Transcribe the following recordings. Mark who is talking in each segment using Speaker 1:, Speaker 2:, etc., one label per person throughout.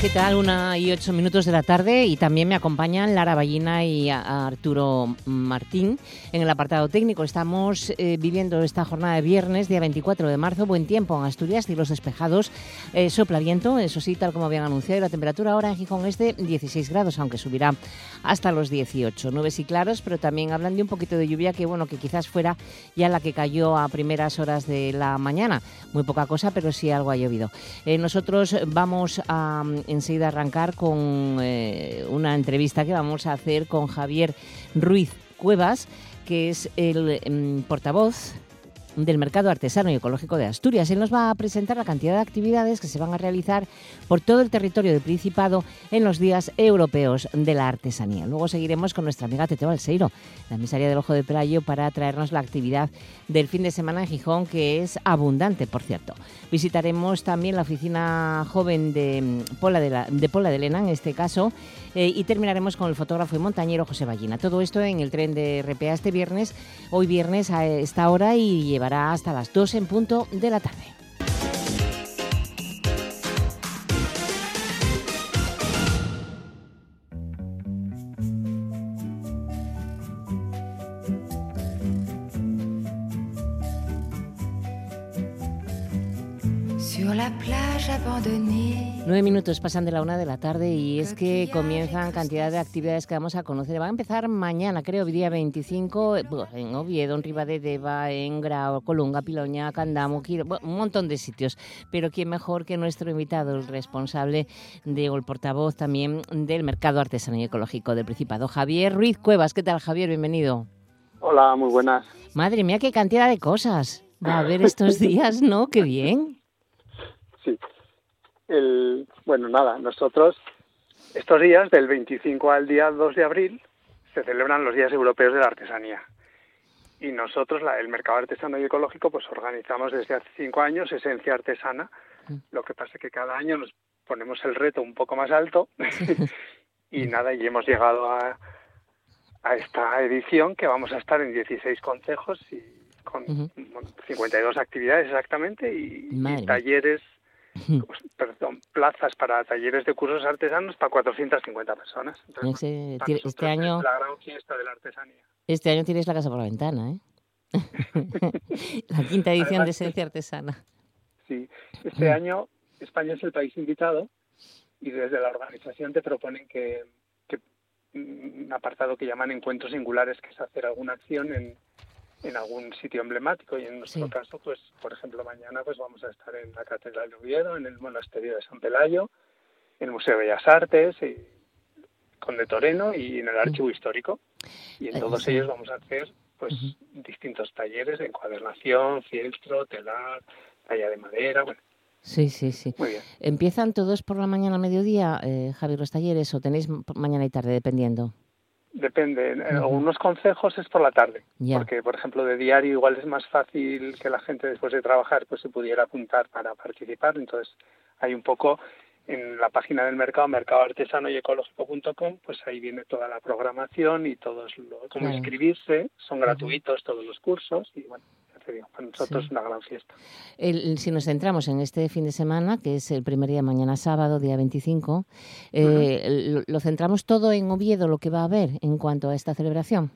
Speaker 1: ¿Qué tal? Una y ocho minutos de la tarde y también me acompañan Lara Ballina y Arturo Martín en el apartado técnico. Estamos eh, viviendo esta jornada de viernes, día 24 de marzo, buen tiempo en Asturias, cielos despejados, eh, sopla viento, eso sí, tal como habían anunciado, y la temperatura ahora en Gijón es de 16 grados, aunque subirá hasta los 18. Nubes y claros, pero también hablan de un poquito de lluvia que, bueno, que quizás fuera ya la que cayó a primeras horas de la mañana. Muy poca cosa, pero sí algo ha llovido. Eh, nosotros vamos a enseguida arrancar con eh, una entrevista que vamos a hacer con Javier Ruiz Cuevas, que es el mm, portavoz del Mercado Artesano y Ecológico de Asturias. Él nos va a presentar la cantidad de actividades que se van a realizar por todo el territorio del Principado en los días europeos de la artesanía. Luego seguiremos con nuestra amiga Tete Balseiro, la emisaria del Ojo de Playo, para traernos la actividad del fin de semana en Gijón, que es abundante, por cierto. Visitaremos también la oficina joven de mm, Pola de, la, de, Pola de Lena, en este caso, eh, y terminaremos con el fotógrafo y montañero José Ballina. Todo esto en el tren de RPA este viernes, hoy viernes a esta hora y llevará hasta las 2 en punto de la tarde. Nueve minutos pasan de la una de la tarde y es que comienzan cantidad de actividades que vamos a conocer. Va a empezar mañana, creo, día 25, en Oviedo, en Ribadedeva, en Grau, Colunga, Piloña, Candamo, un montón de sitios. Pero quién mejor que nuestro invitado, el responsable de, el portavoz también del Mercado Artesano y Ecológico del Principado, Javier Ruiz Cuevas. ¿Qué tal, Javier? Bienvenido.
Speaker 2: Hola, muy buenas.
Speaker 1: Madre mía, qué cantidad de cosas va a haber estos días, ¿no? Qué bien.
Speaker 2: Sí el, bueno, nada, nosotros estos días, del 25 al día 2 de abril, se celebran los días europeos de la artesanía. Y nosotros, la, el mercado artesano y ecológico, pues organizamos desde hace cinco años Esencia Artesana. Mm. Lo que pasa es que cada año nos ponemos el reto un poco más alto y nada, y hemos llegado a, a esta edición que vamos a estar en 16 consejos y con 52 actividades exactamente y talleres perdón, plazas para talleres de cursos artesanos para 450 personas.
Speaker 1: este año
Speaker 2: la gran fiesta de la artesanía.
Speaker 1: Este año tienes la casa por la ventana, ¿eh? la quinta edición de Esencia Artesana.
Speaker 2: Sí, este año España es el país invitado y desde la organización te proponen que, que un apartado que llaman encuentros singulares, que es hacer alguna acción en, en algún sitio emblemático y en nuestro caso, pues por ejemplo mañana pues vamos a estar en la Catedral de Oviedo, en el Monasterio de San Pelayo, en el Museo de Bellas Artes, y, con de Toreno y en el Archivo Histórico. Y en todos ellos vamos a hacer pues distintos talleres de encuadernación, fieltro, telar, talla de madera, bueno.
Speaker 1: Sí, sí, sí.
Speaker 2: Muy bien.
Speaker 1: ¿Empiezan todos por la mañana a mediodía, eh, Javier, los talleres o tenéis mañana y tarde, dependiendo?
Speaker 2: Depende. En algunos consejos es por la tarde, porque por ejemplo de diario igual es más fácil que la gente después de trabajar pues se pudiera apuntar para participar. Entonces hay un poco en la página del mercado, mercadoartesano y ecológico.com, pues ahí viene toda la programación y todos lo, cómo inscribirse, son gratuitos todos los cursos y bueno, para nosotros es una gran fiesta.
Speaker 1: si nos centramos en este fin de semana, que es el primer día mañana sábado, día 25, eh, lo, centramos todo en Oviedo, lo que va a haber en cuanto a esta celebración?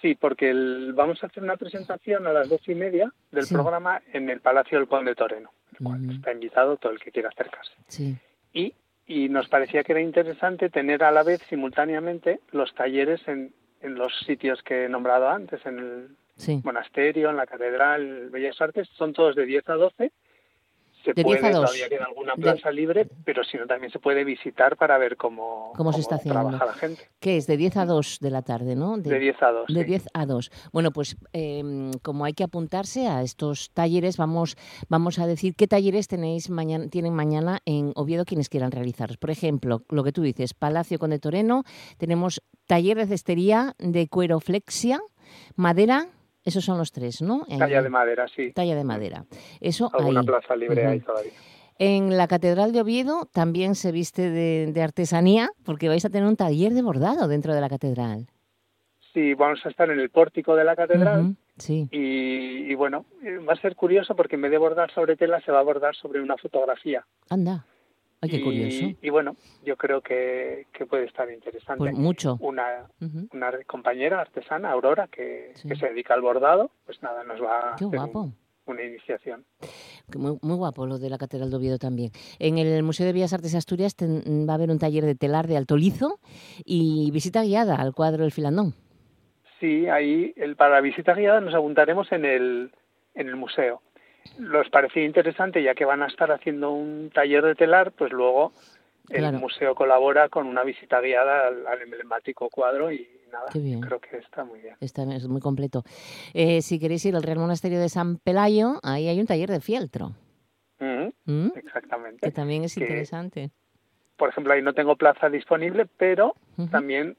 Speaker 2: Sí, porque vamos a hacer una presentación a las dos y media del programa en el Palacio del Conde Toreno, el cual está invitado todo el que quiera acercarse.
Speaker 1: Sí.
Speaker 2: Y, y nos parecía que era interesante tener a la vez simultáneamente los talleres en, en los sitios que he nombrado antes, en el monasterio, en la catedral, Bellas Artes, son todos de 10 a 12. Se
Speaker 1: de
Speaker 2: puede,
Speaker 1: 10 a 2.
Speaker 2: todavía queda alguna plaza libre, pero si no también se puede visitar para ver cómo,
Speaker 1: cómo, se está haciendo.
Speaker 2: trabaja la gente.
Speaker 1: ¿Qué es? De 10 a 2 de la tarde, ¿no?
Speaker 2: De, de 10 a 2.
Speaker 1: De
Speaker 2: sí.
Speaker 1: 10 a 2. Bueno, pues eh, como hay que apuntarse a estos talleres, vamos, vamos a decir qué talleres tenéis mañana, tienen mañana en Oviedo quienes quieran realizarlos. Por ejemplo, lo que tú dices, Palacio Conde Toreno, tenemos taller de cestería de cueroflexia, madera, esos son los tres, ¿no?
Speaker 2: Talla de madera, sí.
Speaker 1: Talla de madera. Eso
Speaker 2: Alguna
Speaker 1: ahí.
Speaker 2: plaza libre uh -huh. hay todavía.
Speaker 1: En la Catedral de Oviedo también se viste de, de, artesanía, porque vais a tener un taller de bordado dentro de la catedral.
Speaker 2: Sí, vamos a estar en el pórtico de la catedral.
Speaker 1: Sí.
Speaker 2: y, y bueno, eh, va a ser curioso porque en vez de bordar sobre tela se va a bordar sobre una fotografía.
Speaker 1: Anda. Ay, qué
Speaker 2: y,
Speaker 1: curioso.
Speaker 2: Y bueno, yo creo que, que puede estar interesante.
Speaker 1: Pues mucho.
Speaker 2: Una, una compañera artesana, Aurora, que,
Speaker 1: Sí.
Speaker 2: que se dedica al bordado, pues nada, nos va a
Speaker 1: Qué
Speaker 2: hacer un-
Speaker 1: guapo.
Speaker 2: una iniciación.
Speaker 1: Muy, muy guapo lo de la Catedral de Oviedo también. En el Museo de Bellas Artes de Asturias ten- va a haber un taller de telar de alto lizo y visita guiada al cuadro El Filandón.
Speaker 2: Sí, ahí el, para la visita guiada nos apuntaremos en el, en el museo. Los parecía interesante ya que van a estar haciendo un taller de telar, pues luego el
Speaker 1: Claro.
Speaker 2: museo colabora con una visita guiada al, al emblemático cuadro y nada,
Speaker 1: bien.
Speaker 2: creo que está muy bien.
Speaker 1: Está, es muy completo. Eh, si queréis ir al Real Monasterio de San Pelayo, ahí hay un taller de fieltro.
Speaker 2: Ujú,
Speaker 1: ¿m?
Speaker 2: Exactamente.
Speaker 1: que también es
Speaker 2: que-
Speaker 1: interesante.
Speaker 2: Por ejemplo, ahí no tengo plaza disponible, pero también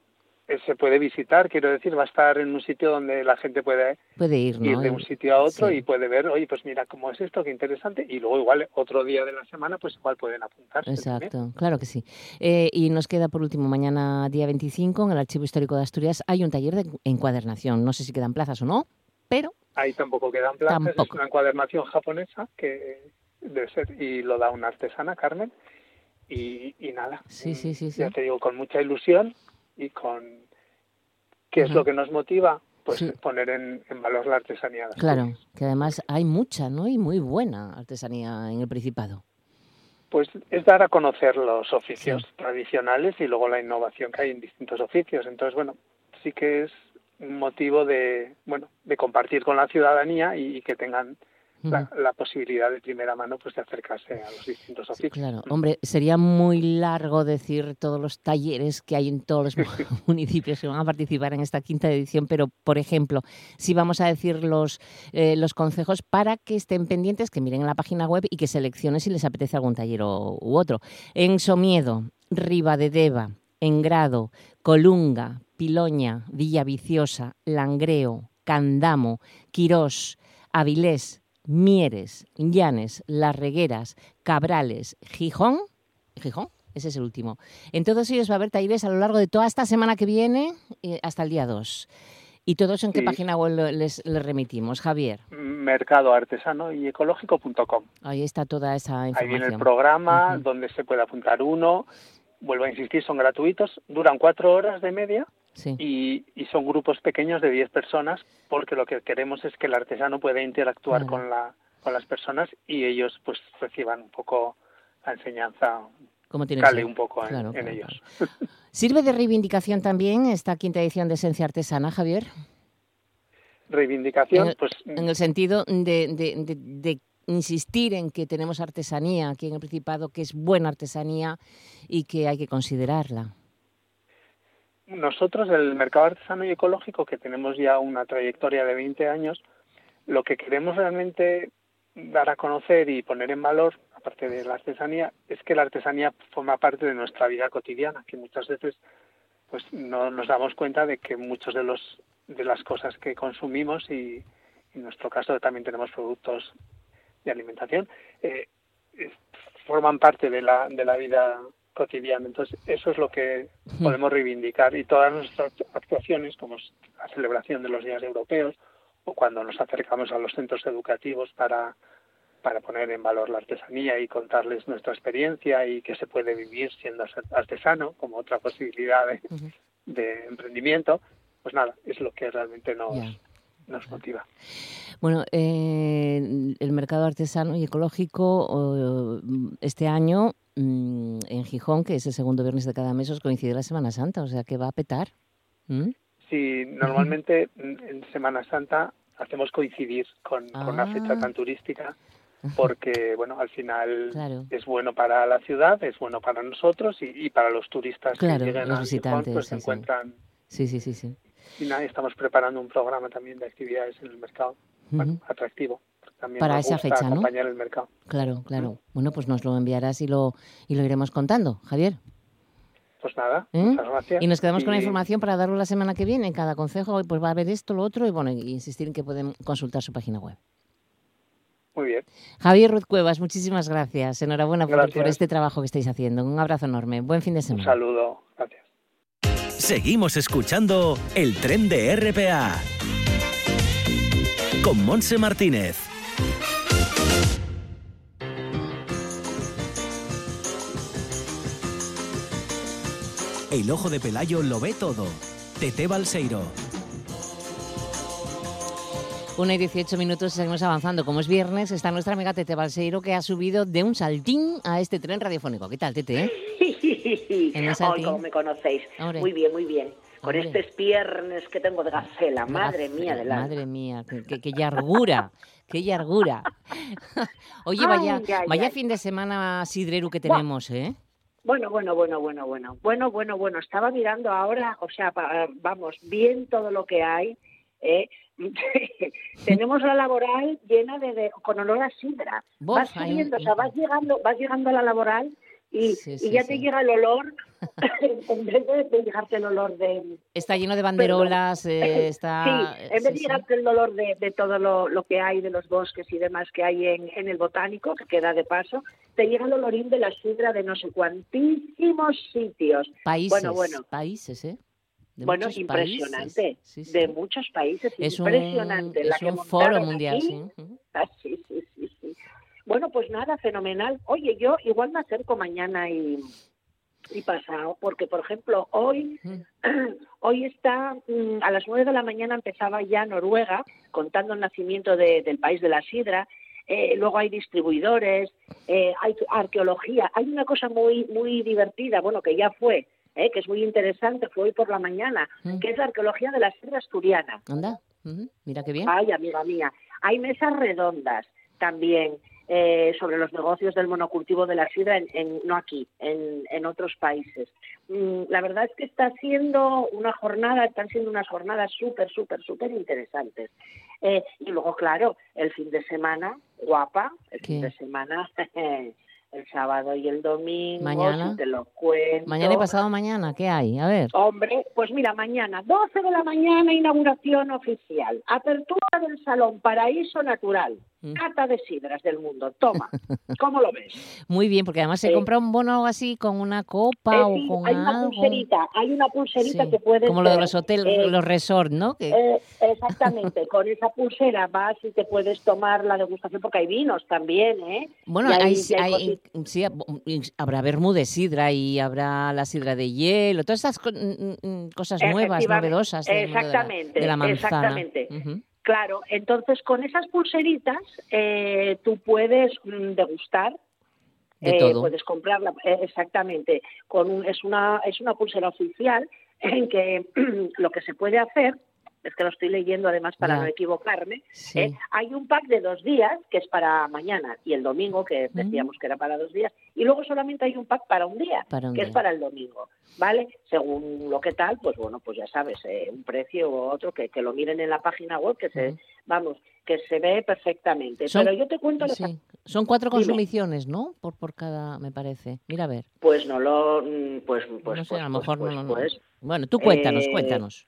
Speaker 2: se puede visitar, quiero decir, va a estar en un sitio donde la gente puede
Speaker 1: Puede ir,
Speaker 2: de un sitio a otro
Speaker 1: Sí.
Speaker 2: y puede ver, oye, pues mira cómo es esto, qué interesante, y luego igual otro día de la semana, pues igual pueden apuntarse. también.
Speaker 1: Exacto, claro que sí. Eh, y nos queda por último, mañana día 25, en el Archivo Histórico de Asturias, hay un taller de encuadernación. No sé si quedan plazas o no, pero
Speaker 2: Ahí tampoco quedan plazas,
Speaker 1: Tampoco.
Speaker 2: es una encuadernación japonesa que debe ser, y lo da una artesana, Carmen, y, y nada.
Speaker 1: Sí, sí, sí, sí.
Speaker 2: Ya te digo, con mucha ilusión y con... ¿Qué es lo que nos motiva? Pues
Speaker 1: Sí.
Speaker 2: poner en, en valor la artesanía. de
Speaker 1: claro, que además hay mucha, ¿no? Y muy buena artesanía en el Principado.
Speaker 2: Pues es dar a conocer los oficios tradicionales y luego la innovación que hay en distintos oficios. Entonces, bueno, sí que es un motivo de, bueno, de compartir con la ciudadanía y, y que tengan la, la posibilidad de primera mano pues de acercarse a los distintos oficios.
Speaker 1: Claro, hombre, sería muy largo decir todos los talleres que hay en todos los mu- municipios que van a participar en esta quinta edición, pero, por ejemplo, si vamos a decir los, eh, los consejos para que estén pendientes, que miren en la página web y que seleccionen si les apetece algún taller o, u otro. En Somiedo, Ribadedeva, Engrado, Colunga, Piloña, Villaviciosa, Langreo, Candamo, Quirós, Avilés, Mieres, Llanes, Las Regueras, Cabrales, Gijón. Gijón, ese es el último. En todos ellos va a haber talleres a lo largo de toda esta semana que viene eh, hasta el día 2. ¿Y todos en qué
Speaker 2: Sí.
Speaker 1: página web lo- les, les remitimos, Javier?
Speaker 2: Mercado artesano y ecológico.com.
Speaker 1: Ahí está toda esa
Speaker 2: Ahí
Speaker 1: información.
Speaker 2: viene el programa donde se puede apuntar uno. Vuelvo a insistir, son gratuitos, duran cuatro horas de media
Speaker 1: Sí.
Speaker 2: y, y son grupos pequeños de 10 personas porque lo que queremos es que el artesano pueda interactuar con, la, con las personas y ellos pues reciban un poco la enseñanza,
Speaker 1: ¿Cómo tiene que
Speaker 2: cale un poco en,
Speaker 1: Claro,
Speaker 2: en
Speaker 1: claro,
Speaker 2: ellos.
Speaker 1: ¿Sirve de reivindicación también esta quinta edición de Esencia Artesana, Javier?
Speaker 2: Reivindicación,
Speaker 1: En el-
Speaker 2: pues
Speaker 1: En el sentido de, de- de- de insistir en que tenemos artesanía aquí en el Principado, que es buena artesanía y que hay que considerarla.
Speaker 2: Nosotros el mercado artesano y ecológico, que tenemos ya una trayectoria de 20 años, lo que queremos realmente dar a conocer y poner en valor, aparte de la artesanía, es que la artesanía forma parte de nuestra vida cotidiana, que muchas veces pues no nos damos cuenta de que muchos de los de las cosas que consumimos y en nuestro caso también tenemos productos de alimentación eh, forman parte de la de la vida cotidiana entonces eso es lo que podemos reivindicar. Y todas nuestras actuaciones como la celebración de los días europeos o cuando nos acercamos a los centros educativos para para poner en valor la artesanía y contarles nuestra experiencia y que se puede vivir siendo artesano como otra posibilidad de, emprendimiento, pues nada, es lo que realmente nos, nos motiva.
Speaker 1: Bueno, eh, el mercado artesano y ecológico este año mm, en Gijón, que es el segundo viernes de cada mes, os coincide la Semana Santa, o sea que va a petar. ¿Mm?
Speaker 2: Sí, normalmente en Semana Santa hacemos coincidir con, con una fecha
Speaker 1: Ah.
Speaker 2: tan turística porque, bueno, al final
Speaker 1: Claro.
Speaker 2: es bueno para la ciudad, es bueno para nosotros y, y para los turistas
Speaker 1: Claro,
Speaker 2: que llegan
Speaker 1: los
Speaker 2: a Gijón,
Speaker 1: visitantes,
Speaker 2: pues
Speaker 1: sí,
Speaker 2: se encuentran
Speaker 1: Sí, sí, sí, sí.
Speaker 2: y nada, estamos preparando un programa también de actividades en el mercado, bueno, atractivo. También
Speaker 1: Para
Speaker 2: nos
Speaker 1: esa
Speaker 2: gusta
Speaker 1: fecha, ¿no?
Speaker 2: acompañar el mercado.
Speaker 1: Claro, claro. Bueno, pues nos lo enviarás y lo, y lo iremos contando, Javier.
Speaker 2: Pues nada,
Speaker 1: ¿Eh?
Speaker 2: muchas gracias.
Speaker 1: Y nos quedamos con la información para darlo la semana que viene. En cada consejo pues va a haber esto, lo otro y bueno, y insistir en que pueden consultar su página web.
Speaker 2: Muy bien.
Speaker 1: Javier Ruiz Cuevas, muchísimas gracias. Enhorabuena por, por este trabajo que estáis haciendo. Un abrazo enorme. Buen fin de
Speaker 2: Un
Speaker 1: semana.
Speaker 2: saludo. Gracias.
Speaker 3: Seguimos escuchando el tren de RPA con Monse Martínez. El ojo de Pelayo lo ve todo. Tete Balseiro.
Speaker 1: Una y 18 minutos seguimos avanzando. Como es viernes, está nuestra amiga Tete Balseiro que ha subido de un saltín a este tren radiofónico. ¿Qué tal, Tete?
Speaker 4: En ¿cómo me conocéis? Muy bien, muy bien. Con estos viernes que tengo de gacela, madre mía de la...
Speaker 1: Madre mía, qué, qué, yargura, qué yargura. Oye, vaya, vaya fin de semana sidrero que tenemos, ¿eh?
Speaker 4: Bueno, bueno, bueno, bueno, bueno, bueno, bueno, bueno. Estaba mirando ahora, o sea, vamos, bien todo lo que hay. ¿eh? Tenemos la laboral llena de, con olor a sidra. Vas subiendo, o sea, vas llegando, vas llegando a la laboral y, ya te llega el olor, en vez de, llegarte el olor de...
Speaker 1: Está lleno de banderolas, eh, está...
Speaker 4: Sí, en vez de llegarte el olor de, todo lo, que hay, de los bosques y demás que hay en, en, el botánico, que queda de paso, te llega el olorín de la sidra de no sé cuantísimos sitios.
Speaker 1: Países, bueno, bueno. países, ¿eh?
Speaker 4: bueno, impresionante. De muchos países, es impresionante.
Speaker 1: Un, es un foro mundial, sí.
Speaker 4: Ah, sí, sí, pues nada, fenomenal. Oye, yo igual me acerco mañana y, y pasado, porque por ejemplo, hoy, hoy está, mm, a las nueve de la mañana empezaba ya Noruega, contando el nacimiento del país de la sidra, eh, luego hay distribuidores, eh, hay arqueología, hay una cosa muy, muy divertida, bueno, que ya fue, eh, que es muy interesante, fue hoy por la mañana, mm. que es la arqueología de la sidra asturiana.
Speaker 1: Anda, mira qué bien.
Speaker 4: Ay, amiga mía, hay mesas redondas también, eh, sobre los negocios del monocultivo de la sidra, en, no aquí, en, otros países. Mm, la verdad es que está siendo una jornada, están siendo unas jornadas súper, súper, súper interesantes. Eh, y luego, claro, el fin de semana, guapa, el fin de semana el sábado y el domingo,
Speaker 1: mañana
Speaker 4: te lo cuento.
Speaker 1: Mañana y pasado mañana, ¿qué hay? A ver.
Speaker 4: Hombre, pues mira, mañana, 12 de la mañana, inauguración oficial. Apertura del Salón Paraíso Natural. Mm. Cata de sidras del mundo. Toma, ¿cómo lo ves?
Speaker 1: Muy bien, porque además se compra un bono así con una copa eh, o con
Speaker 4: hay una pulserita, hay una pulserita que puedes...
Speaker 1: Como lo de los hoteles, eh, los resorts, ¿no?
Speaker 4: Eh, exactamente, con esa pulsera vas y te puedes tomar la degustación, porque hay vinos también, ¿eh?
Speaker 1: Bueno, hay, sí, habrá vermú de sidra y habrá la sidra de hielo, todas esas cosas nuevas, novedosas.
Speaker 4: Exactamente,
Speaker 1: de la, manzana.
Speaker 4: exactamente. Claro, entonces con esas pulseritas eh, tú puedes mm, degustar.
Speaker 1: De eh,
Speaker 4: Puedes comprarla, eh, exactamente. Con es, una, es una pulsera oficial en que lo que se puede hacer es que lo estoy leyendo además para no equivocarme, ¿eh? hay un pack de dos días que es para mañana y el domingo, que mm. decíamos que era para dos días, y luego solamente hay un pack para un día, que es para el domingo, ¿vale? Según lo que tal, pues bueno, pues ya sabes, eh, un precio u otro, que, que lo miren en la página web, que se, vamos, que se ve perfectamente. Pero yo te cuento...
Speaker 1: Son cuatro consumiciones, ¿no? Por, por cada, me parece. Mira a ver.
Speaker 4: Pues no lo... Mm, pues, pues,
Speaker 1: no sé,
Speaker 4: pues,
Speaker 1: a lo mejor
Speaker 4: pues,
Speaker 1: no, no, pues, Bueno, tú cuéntanos, eh, cuéntanos.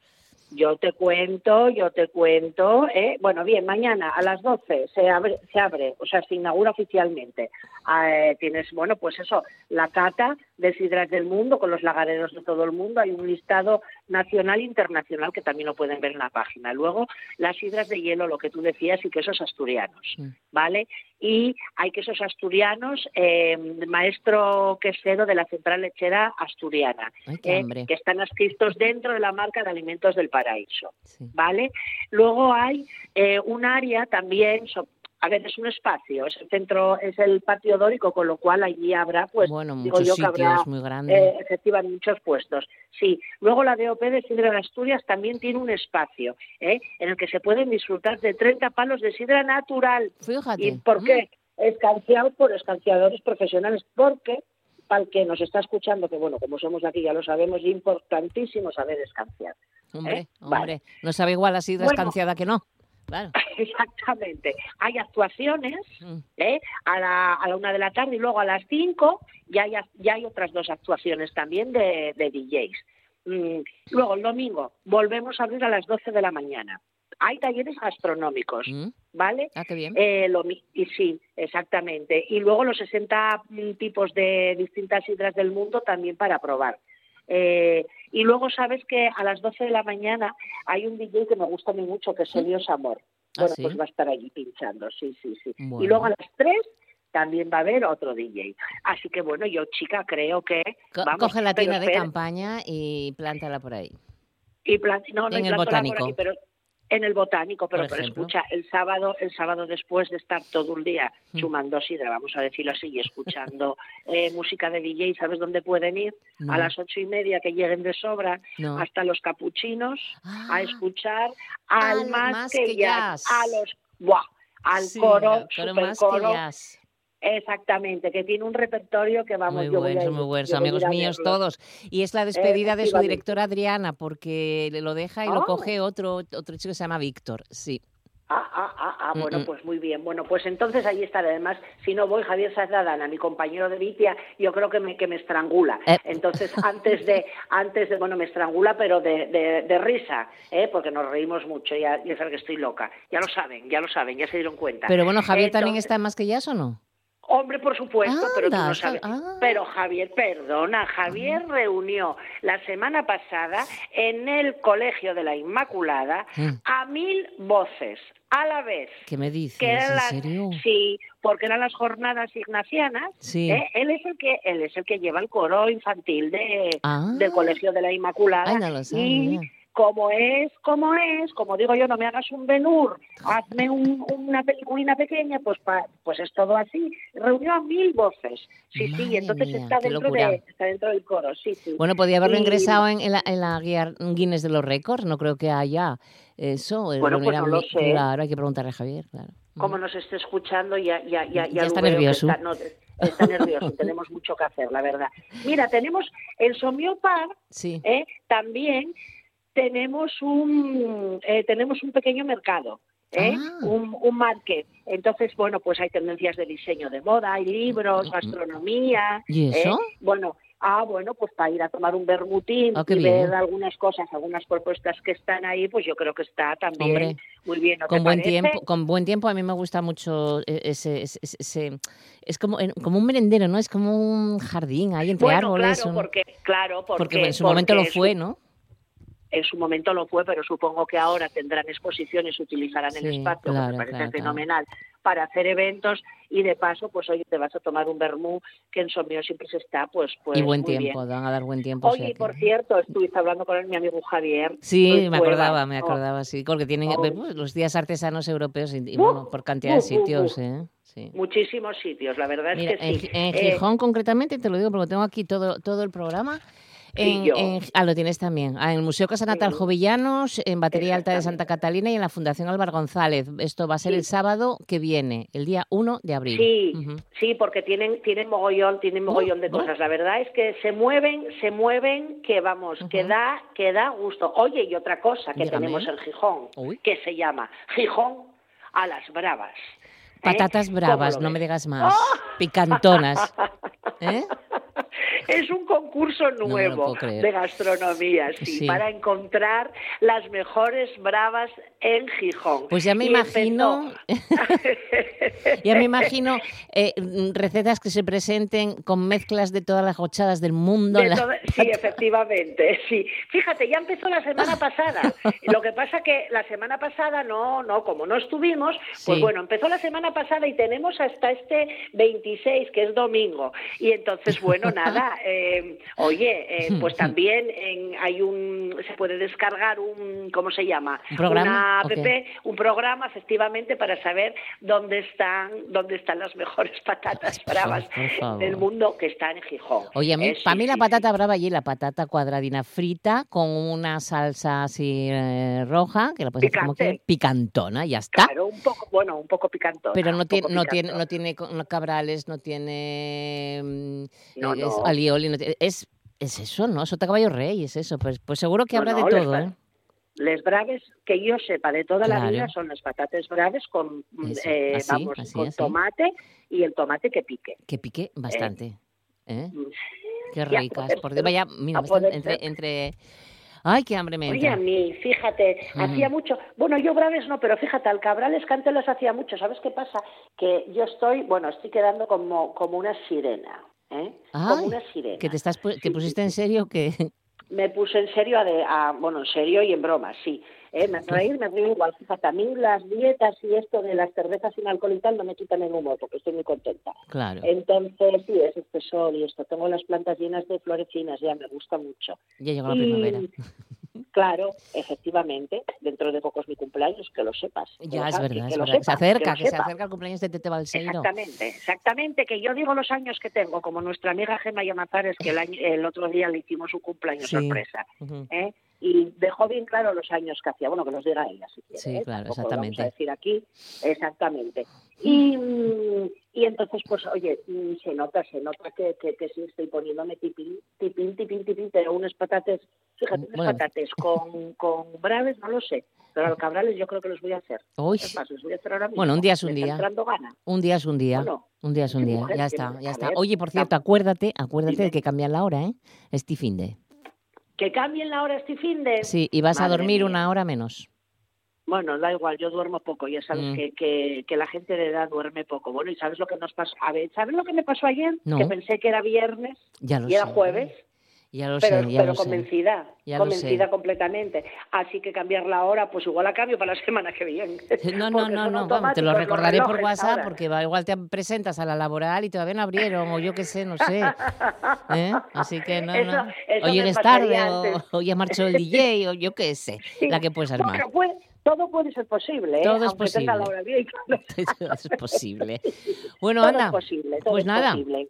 Speaker 4: Yo te cuento, yo te cuento. ¿eh? Bueno, bien, mañana a las 12 se abre, se abre, o sea, se inaugura oficialmente. Eh, tienes, bueno, pues eso, la cata de sidras del mundo con los lagareros de todo el mundo. Hay un listado nacional e internacional que también lo pueden ver en la página. Luego, las sidras de hielo, lo que tú decías, y quesos asturianos, ¿vale? Y hay quesos asturianos, eh, maestro quesero de la central lechera asturiana,
Speaker 1: eh,
Speaker 4: que están escritos dentro de la marca de alimentos del paraíso, ¿vale? Luego hay eh, un área también, a ver, es un espacio, es el centro, es el patio dórico, con lo cual allí habrá, pues,
Speaker 1: bueno, digo yo que habrá,
Speaker 4: muy. Eh, efectivamente, muchos puestos. Sí, luego la DOP de Sidra de Asturias también tiene un espacio, ¿eh? en el que se pueden disfrutar de 30 palos de sidra natural.
Speaker 1: Fíjate.
Speaker 4: ¿Y por qué? Escanciado por escanciadores profesionales, porque para el que nos está escuchando, que bueno, como somos aquí ya lo sabemos, es importantísimo saber escanciar.
Speaker 1: Hombre, ¿eh? hombre, no sabe igual la sidra escanciada que no.
Speaker 4: Exactamente. Hay actuaciones mm. ¿eh? a, la, a la una de la tarde y luego a las cinco ya hay, ya hay otras dos actuaciones también de, de DJs. Mm, luego el domingo volvemos a abrir a las doce de la mañana. Hay talleres gastronómicos, mm. ¿vale?
Speaker 1: Ah, qué bien.
Speaker 4: Eh, y sí, exactamente. Y luego los 60 tipos de distintas sidras del mundo también para probar. Eh, Y luego sabes que a las 12 de la mañana hay un DJ que me gusta mí mucho, que es Elios Amor.
Speaker 1: ¿Ah,
Speaker 4: Bueno,
Speaker 1: sí?
Speaker 4: pues va a estar allí pinchando, sí, sí, sí.
Speaker 1: Bueno.
Speaker 4: Y luego a las 3 también va a haber otro DJ. Así que bueno, yo chica creo que...
Speaker 1: Co-
Speaker 4: vamos,
Speaker 1: Coge la tienda de
Speaker 4: espera,
Speaker 1: campaña y plántala por ahí.
Speaker 4: y plan- no, no,
Speaker 1: En el
Speaker 4: plántalas por
Speaker 1: botánico.
Speaker 4: aquí, pero en el botánico, pero, pero escucha, el sábado, el sábado después de estar todo un día
Speaker 1: Mm.
Speaker 4: chumando sidra, vamos a decirlo así, y escuchando eh, música de DJ, ¿sabes dónde pueden ir?
Speaker 1: No.
Speaker 4: A las ocho y media que lleguen de sobra
Speaker 1: No.
Speaker 4: hasta los capuchinos
Speaker 1: Ah,
Speaker 4: a escuchar
Speaker 1: al
Speaker 4: al más,
Speaker 1: Más
Speaker 4: que,
Speaker 1: que
Speaker 4: jazz,
Speaker 1: jazz.
Speaker 4: a los ¡buah! al
Speaker 1: sí,
Speaker 4: coro,
Speaker 1: coro más que
Speaker 4: supercoro,
Speaker 1: jazz.
Speaker 4: Exactamente, que tiene un repertorio que vamos
Speaker 1: Muy
Speaker 4: yo voy a
Speaker 1: buenos,
Speaker 4: ir-
Speaker 1: muy buenos, amigos míos todos. Y es la despedida de su directora Adriana, porque le lo deja y lo
Speaker 4: Ah.
Speaker 1: coge otro, otro chico que se llama Víctor. Sí.
Speaker 4: Ah, ah, ah, ah,
Speaker 1: Mm,
Speaker 4: bueno,
Speaker 1: mm.
Speaker 4: pues muy bien. Bueno, pues entonces ahí estaré. Además, si no voy, Javier Sazadana, mi compañero de Vitia, yo creo que me, que me estrangula.
Speaker 1: Eh.
Speaker 4: Entonces, antes de, antes de, bueno, me estrangula, pero de, de, de risa, ¿eh? porque nos reímos mucho, ya, ya saben que estoy loca. Ya lo saben, ya lo saben, ya se dieron cuenta.
Speaker 1: Pero bueno, Javier también está en más que jazz o no?
Speaker 4: Hombre, por supuesto, pero tú no sabes.
Speaker 1: ah.
Speaker 4: Pero Javier, perdona, Javier reunió la semana pasada en el Colegio de la Inmaculada
Speaker 1: Mm.
Speaker 4: a mil voces a la vez.
Speaker 1: ¿Qué me dices?
Speaker 4: Que eran
Speaker 1: ¿En
Speaker 4: las,
Speaker 1: serio?
Speaker 4: sí, porque eran las jornadas ignacianas.
Speaker 1: Sí.
Speaker 4: ¿eh? Él es el que él es el que lleva el coro infantil de,
Speaker 1: Ah.
Speaker 4: del Colegio de la Inmaculada.
Speaker 1: Ay, no lo sabía.
Speaker 4: y como es, como es, como digo yo, no me hagas un Benur, hazme un- una peliculina pequeña, pues pa- pues es todo así. Reunió a mil voces. Sí, sí,
Speaker 1: Madre
Speaker 4: y entonces
Speaker 1: mía,
Speaker 4: está dentro de, está dentro del coro, sí, sí.
Speaker 1: Bueno, podía haberlo
Speaker 4: Y-
Speaker 1: ingresado en, en la, en la guía Guinness de los récords. No creo que haya eso. el
Speaker 4: Bueno, pues no lo sé.
Speaker 1: Claro, hay que preguntarle a Javier, claro.
Speaker 4: como nos esté escuchando, ya, ya, ya,
Speaker 1: Ya
Speaker 4: lo
Speaker 1: está nervioso.
Speaker 4: Está, no, está nervioso, tenemos mucho que hacer, la verdad. Mira, tenemos en Somiopar
Speaker 1: Sí.
Speaker 4: ¿eh? también tenemos un eh, tenemos un pequeño mercado. ¿eh?
Speaker 1: Ah.
Speaker 4: Un, un market. Entonces, bueno, pues hay tendencias de diseño de moda, hay libros, gastronomía.
Speaker 1: Mm, ¿Y eso?
Speaker 4: ¿eh? Bueno, ah, bueno, pues para ir a tomar un bermutín
Speaker 1: Ah,
Speaker 4: y
Speaker 1: bien.
Speaker 4: ver algunas cosas, algunas propuestas que están ahí, pues yo creo que está también
Speaker 1: Hombre,
Speaker 4: muy bien. ¿no
Speaker 1: Con buen
Speaker 4: parece?
Speaker 1: tiempo, con buen tiempo a mí me gusta mucho e- ese, ese- ese- ese- es como como un merendero, ¿no? Es como un jardín ahí entre
Speaker 4: Bueno,
Speaker 1: árboles.
Speaker 4: claro,
Speaker 1: un-
Speaker 4: porque, claro, porque,
Speaker 1: porque en su momento lo fue, ¿no?
Speaker 4: En su momento lo fue, pero supongo que ahora tendrán exposiciones, utilizarán el espacio, que me parece
Speaker 1: claro, claro.
Speaker 4: fenomenal, para hacer eventos y de paso, pues oye, te vas a tomar un vermú, que en Somío siempre se está, pues, pues
Speaker 1: y buen
Speaker 4: muy
Speaker 1: tiempo,
Speaker 4: bien.
Speaker 1: van a dar buen tiempo.
Speaker 4: Oye,
Speaker 1: que-
Speaker 4: por cierto, estuviste hablando con mi amigo Javier.
Speaker 1: Sí,
Speaker 4: pues,
Speaker 1: me acordaba, me acordaba, sí, porque tienen
Speaker 4: Oh.
Speaker 1: pues, los días artesanos europeos y,
Speaker 4: Uh,
Speaker 1: bueno, por cantidad de
Speaker 4: uh, uh,
Speaker 1: sitios, ¿eh? Sí.
Speaker 4: Muchísimos sitios, la verdad
Speaker 1: Mira,
Speaker 4: es que
Speaker 1: en,
Speaker 4: sí.
Speaker 1: En
Speaker 4: Eh,
Speaker 1: Gijón concretamente, te lo digo porque tengo aquí todo, todo el programa. En,
Speaker 4: yo.
Speaker 1: en- ah, lo tienes también. Ah, en el Museo Casa Natal
Speaker 4: Sí.
Speaker 1: Jovellanos, en Batería Alta de Santa. Catalina y en la Fundación Álvaro González. Esto va a ser
Speaker 4: Sí.
Speaker 1: el sábado que viene, el día 1 de abril.
Speaker 4: Sí, sí, porque tienen tienen mogollón, tienen mogollón de cosas. La verdad es que se mueven, se mueven, que vamos, que da, que da gusto. Oye, y otra cosa que
Speaker 1: Dígame.
Speaker 4: tenemos en Gijón,
Speaker 1: Uy.
Speaker 4: que se llama Gijón a las bravas. ¿eh?
Speaker 1: Patatas
Speaker 4: ¿Cómo
Speaker 1: bravas, no me digas más. Picantonas. ¿Eh?
Speaker 4: Es un concurso nuevo de gastronomía, sí,
Speaker 1: Sí.
Speaker 4: para encontrar las mejores bravas en Gijón.
Speaker 1: Pues ya me
Speaker 4: Y
Speaker 1: imagino, ya me imagino eh, mm, recetas que se presenten con mezclas de todas las gochadas del mundo.
Speaker 4: De
Speaker 1: en la-
Speaker 4: todo- sí, efectivamente, sí. Fíjate, ya empezó la semana pasada. Lo que pasa que la semana pasada no, no, como no estuvimos, pues
Speaker 1: Sí.
Speaker 4: bueno, empezó la semana pasada y tenemos hasta este 26, que es domingo. Y entonces, bueno, nada, eh, oye, eh, pues también en- hay un, se puede descargar un, ¿cómo se llama?
Speaker 1: ¿Un programa?
Speaker 4: Una app, un programa, efectivamente, para saber dónde están, dónde están las mejores patatas bravas
Speaker 1: por
Speaker 4: del mundo que están en Gijón.
Speaker 1: Oye, a mí,
Speaker 4: Eh,
Speaker 1: para mí la patata brava y la patata cuadradina frita con una salsa así eh, roja, que la puedes hacer como quieras, picantona, ya está.
Speaker 4: Claro, un poco, bueno, un poco picantón.
Speaker 1: Pero no tiene, no tiene, no tiene cabrales, no tiene mm,
Speaker 4: No,
Speaker 1: es alioli, no es, es eso, ¿no? Sota caballo rey, es eso. Pues, pues seguro que
Speaker 4: no,
Speaker 1: de todo, ¿eh?
Speaker 4: Les braves, que yo sepa, de toda
Speaker 1: Claro.
Speaker 4: la vida son las patatas braves con, mm, eh,
Speaker 1: así,
Speaker 4: vamos,
Speaker 1: así,
Speaker 4: con
Speaker 1: así.
Speaker 4: tomate y el tomate que pique.
Speaker 1: Que pique bastante. ¿eh?
Speaker 4: Mm.
Speaker 1: Qué ricas. Por Dios, vaya, mira,
Speaker 4: a
Speaker 1: entre, entre... Ay, qué hambre me
Speaker 4: Oye, a
Speaker 1: entra.
Speaker 4: mí, fíjate, hacía mucho. Bueno, yo braves no, pero fíjate, al cabrales que antes las hacía mucho. ¿Sabes qué pasa? Que yo estoy, bueno, estoy quedando como, como una sirena. ¿Eh?
Speaker 1: Ay,
Speaker 4: como una sirena.
Speaker 1: Que te, estás, pu- te
Speaker 4: Sí,
Speaker 1: pusiste
Speaker 4: sí,
Speaker 1: en serio que...
Speaker 4: me puse en serio, a, de, a bueno, en serio y en broma, sí. ¿eh? Me reír, me río igual. Fíjate, a mí las dietas y esto de las cervezas sin alcohol y tal no me quitan el humor porque estoy muy contenta.
Speaker 1: Claro.
Speaker 4: Entonces, sí, es este sol y esto. Tengo las plantas llenas de florecinas, ya me gusta mucho.
Speaker 1: Ya llegó la
Speaker 4: Y-
Speaker 1: primavera.
Speaker 4: Claro, efectivamente, dentro de poco es mi cumpleaños, que lo sepas.
Speaker 1: Ya, es verdad,
Speaker 4: que
Speaker 1: es verdad. Se acerca, que se acerca el cumpleaños de Tete Balseiro.
Speaker 4: Exactamente, exactamente, que yo digo los años que tengo, como nuestra amiga Gemma Llamazares, que el, año, el otro día le hicimos un cumpleaños
Speaker 1: Sí.
Speaker 4: sorpresa. ¿eh? Y dejó bien claro los años que hacía, bueno, que los diga ella, si quiere,
Speaker 1: Sí,
Speaker 4: ¿eh?
Speaker 1: claro,
Speaker 4: Tampoco lo vamos
Speaker 1: exactamente.
Speaker 4: a decir aquí, exactamente. Y, y entonces, pues, oye, mm, se nota, se nota que, que, que sí estoy poniéndome tipín, tipín, tipín, tipín, pero unos patates, fíjate, unos
Speaker 1: Bueno.
Speaker 4: patates con, con braves, no lo sé, pero los cabrales yo creo que los voy a hacer.
Speaker 1: Uy,
Speaker 4: Es más, los voy a hacer ahora mismo.
Speaker 1: Bueno, un día es un día.
Speaker 4: gana.
Speaker 1: un día es un día.
Speaker 4: Bueno,
Speaker 1: Un día es un día.
Speaker 4: mujer,
Speaker 1: Ya está, ya
Speaker 4: A
Speaker 1: está. Oye, por cierto, acuérdate, acuérdate
Speaker 4: Dime.
Speaker 1: de que cambian la hora, ¿eh? Este fin de.
Speaker 4: Que cambien la hora este fin de...
Speaker 1: Sí, y vas a dormir
Speaker 4: mía.
Speaker 1: una hora menos.
Speaker 4: Bueno, da igual, yo duermo poco, ya sabes
Speaker 1: Mm.
Speaker 4: que, que, que la gente de edad duerme poco. Bueno, ¿y sabes lo que nos pasó? A ver, ¿sabes lo que me pasó ayer?
Speaker 1: No.
Speaker 4: Que pensé que era viernes
Speaker 1: Ya lo
Speaker 4: y era
Speaker 1: sé.
Speaker 4: jueves,
Speaker 1: Ya lo
Speaker 4: pero,
Speaker 1: sé, ya
Speaker 4: pero
Speaker 1: lo sé.
Speaker 4: convencida,
Speaker 1: Ya lo
Speaker 4: convencida
Speaker 1: sé.
Speaker 4: completamente. Así que cambiar la hora, pues igual la cambio para la semana que viene.
Speaker 1: No, no, no, no, vamos, te lo recordaré por WhatsApp
Speaker 4: ahora.
Speaker 1: porque igual te presentas a la laboral y todavía no abrieron o yo qué sé, no sé. ¿Eh? Así que no,
Speaker 4: Eso-
Speaker 1: no.
Speaker 4: eso pasaría
Speaker 1: tarde o,
Speaker 4: antes.
Speaker 1: o ya marchó el DJ o yo qué sé,
Speaker 4: Sí.
Speaker 1: la que puedes armar.
Speaker 4: Bueno, pues, todo puede ser posible, ¿eh?
Speaker 1: Todo es
Speaker 4: aunque tenga la
Speaker 1: posible.
Speaker 4: hora bien.
Speaker 1: Todo es posible. Bueno,
Speaker 4: todo es posible, todo
Speaker 1: pues
Speaker 4: es
Speaker 1: nada.
Speaker 4: posible.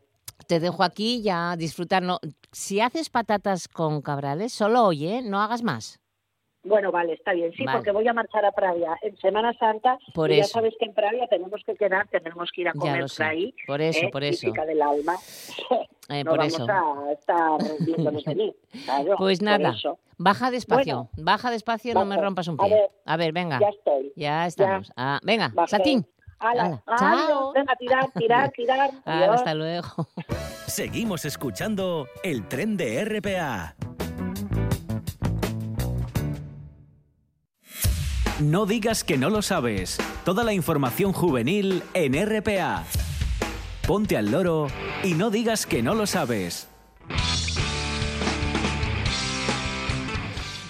Speaker 1: Te dejo aquí ya disfrutar. No, si haces patatas con cabrales, solo oye, no hagas más.
Speaker 4: Bueno, vale, está bien. Sí,
Speaker 1: Vale.
Speaker 4: porque voy a marchar a Pravia en Semana Santa.
Speaker 1: Por
Speaker 4: y ya
Speaker 1: eso.
Speaker 4: sabes que en Pravia tenemos que quedar, tenemos que ir a comer por ahí.
Speaker 1: Por eso,
Speaker 4: ¿eh?
Speaker 1: por eso.
Speaker 4: Del alma.
Speaker 1: Eh,
Speaker 4: no
Speaker 1: por
Speaker 4: vamos
Speaker 1: eso.
Speaker 4: a estar viéndonos de mí. claro,
Speaker 1: Pues nada,
Speaker 4: eso.
Speaker 1: baja despacio, baja despacio, no me rompas un
Speaker 4: A
Speaker 1: pie.
Speaker 4: ver,
Speaker 1: A ver, venga,
Speaker 4: Ya estoy.
Speaker 1: ya estamos. Ah, venga,
Speaker 4: Bajé.
Speaker 1: Satín.
Speaker 4: Ala,
Speaker 1: Ala,
Speaker 4: adiós.
Speaker 1: chao.
Speaker 4: Venga, tirar, tirar, tirar.
Speaker 1: Hala,
Speaker 4: Adiós.
Speaker 1: hasta luego.
Speaker 3: Seguimos escuchando el tren de RPA. No digas que no lo sabes. Toda la información juvenil en RPA. Ponte al loro y no digas que no lo sabes.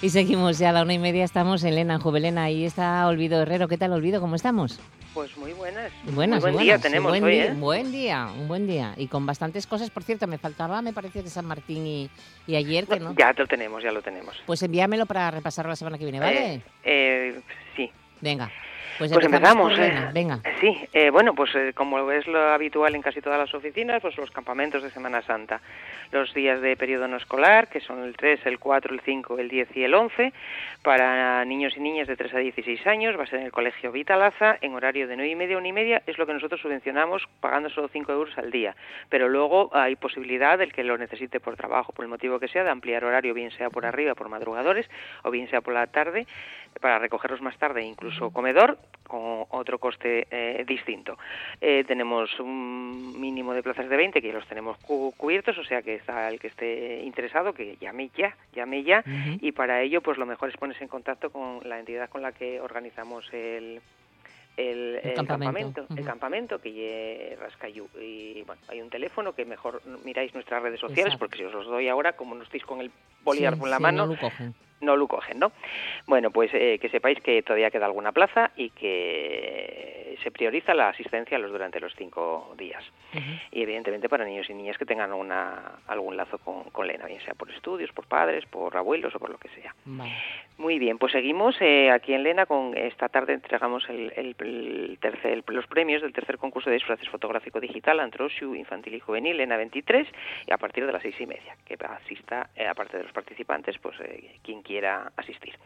Speaker 1: Y seguimos ya a la una y media, estamos en Lena, en Juvelena, ahí está Olvido Herrero. ¿Qué tal, Olvido? ¿Cómo estamos?
Speaker 5: Pues muy buenas.
Speaker 1: Buenas,
Speaker 5: muy buen
Speaker 1: buenas.
Speaker 5: día tenemos
Speaker 1: buen
Speaker 5: hoy,
Speaker 1: día,
Speaker 5: ¿eh?
Speaker 1: Buen día, un buen día. Y con bastantes cosas, por cierto, me faltaba, me parece, de San Martín y, y ayer, que no.
Speaker 5: Ya lo tenemos, ya lo tenemos.
Speaker 1: Pues envíamelo para repasarlo la semana que viene, ¿vale?
Speaker 5: Eh, eh, sí.
Speaker 1: Venga. Pues,
Speaker 5: Pues empezamos. eh.
Speaker 1: Venga.
Speaker 5: Sí, eh, bueno, pues eh, como es lo habitual en casi todas las oficinas, pues los campamentos de Semana Santa. Los días de periodo no escolar, que son el 3, el 4, el 5, el 10 y el 11, para niños y niñas de 3 a 16 años, va a ser en el Colegio Vitalaza, en horario de 9 y media a 1 y media, es lo que nosotros subvencionamos pagando solo 5 euros al día. Pero luego hay posibilidad del que lo necesite por trabajo, por el motivo que sea, de ampliar horario, bien sea por arriba, por madrugadores, o bien sea por la tarde, para recogerlos más tarde, incluso comedor, con otro coste eh, distinto. Eh, tenemos un mínimo de plazas de 20 que ya los tenemos cu- cubiertos, o sea que está el que esté interesado que llame ya, llame ya,
Speaker 1: Ujú.
Speaker 5: y para ello pues lo mejor es ponerse en contacto con la entidad con la que organizamos el el,
Speaker 1: El
Speaker 5: el
Speaker 1: campamento.
Speaker 5: campamento, el campamento que lle Rascayú y bueno hay un teléfono que mejor miráis nuestras redes sociales
Speaker 1: Exacto.
Speaker 5: porque si os los doy ahora como no estáis con el bolígrafo
Speaker 1: Sí,
Speaker 5: en la
Speaker 1: sí,
Speaker 5: mano
Speaker 1: no.
Speaker 5: No lo cogen, ¿no? Bueno, pues eh, que sepáis que todavía queda alguna plaza y que se prioriza la asistencia a los durante los cinco días. Y evidentemente para niños y niñas que tengan una, algún lazo con, con Lena, bien sea por estudios, por padres, por abuelos o por lo que sea.
Speaker 1: Vale.
Speaker 5: Muy bien, pues seguimos eh, aquí en Lena con esta tarde entregamos el, el- el tercer, los premios del tercer concurso de disfraces fotográfico digital Antrosiu Infantil y Juvenil Lena 23 y a partir de las seis y media que asista eh, aparte de los participantes pues eh, quien quiera asistir.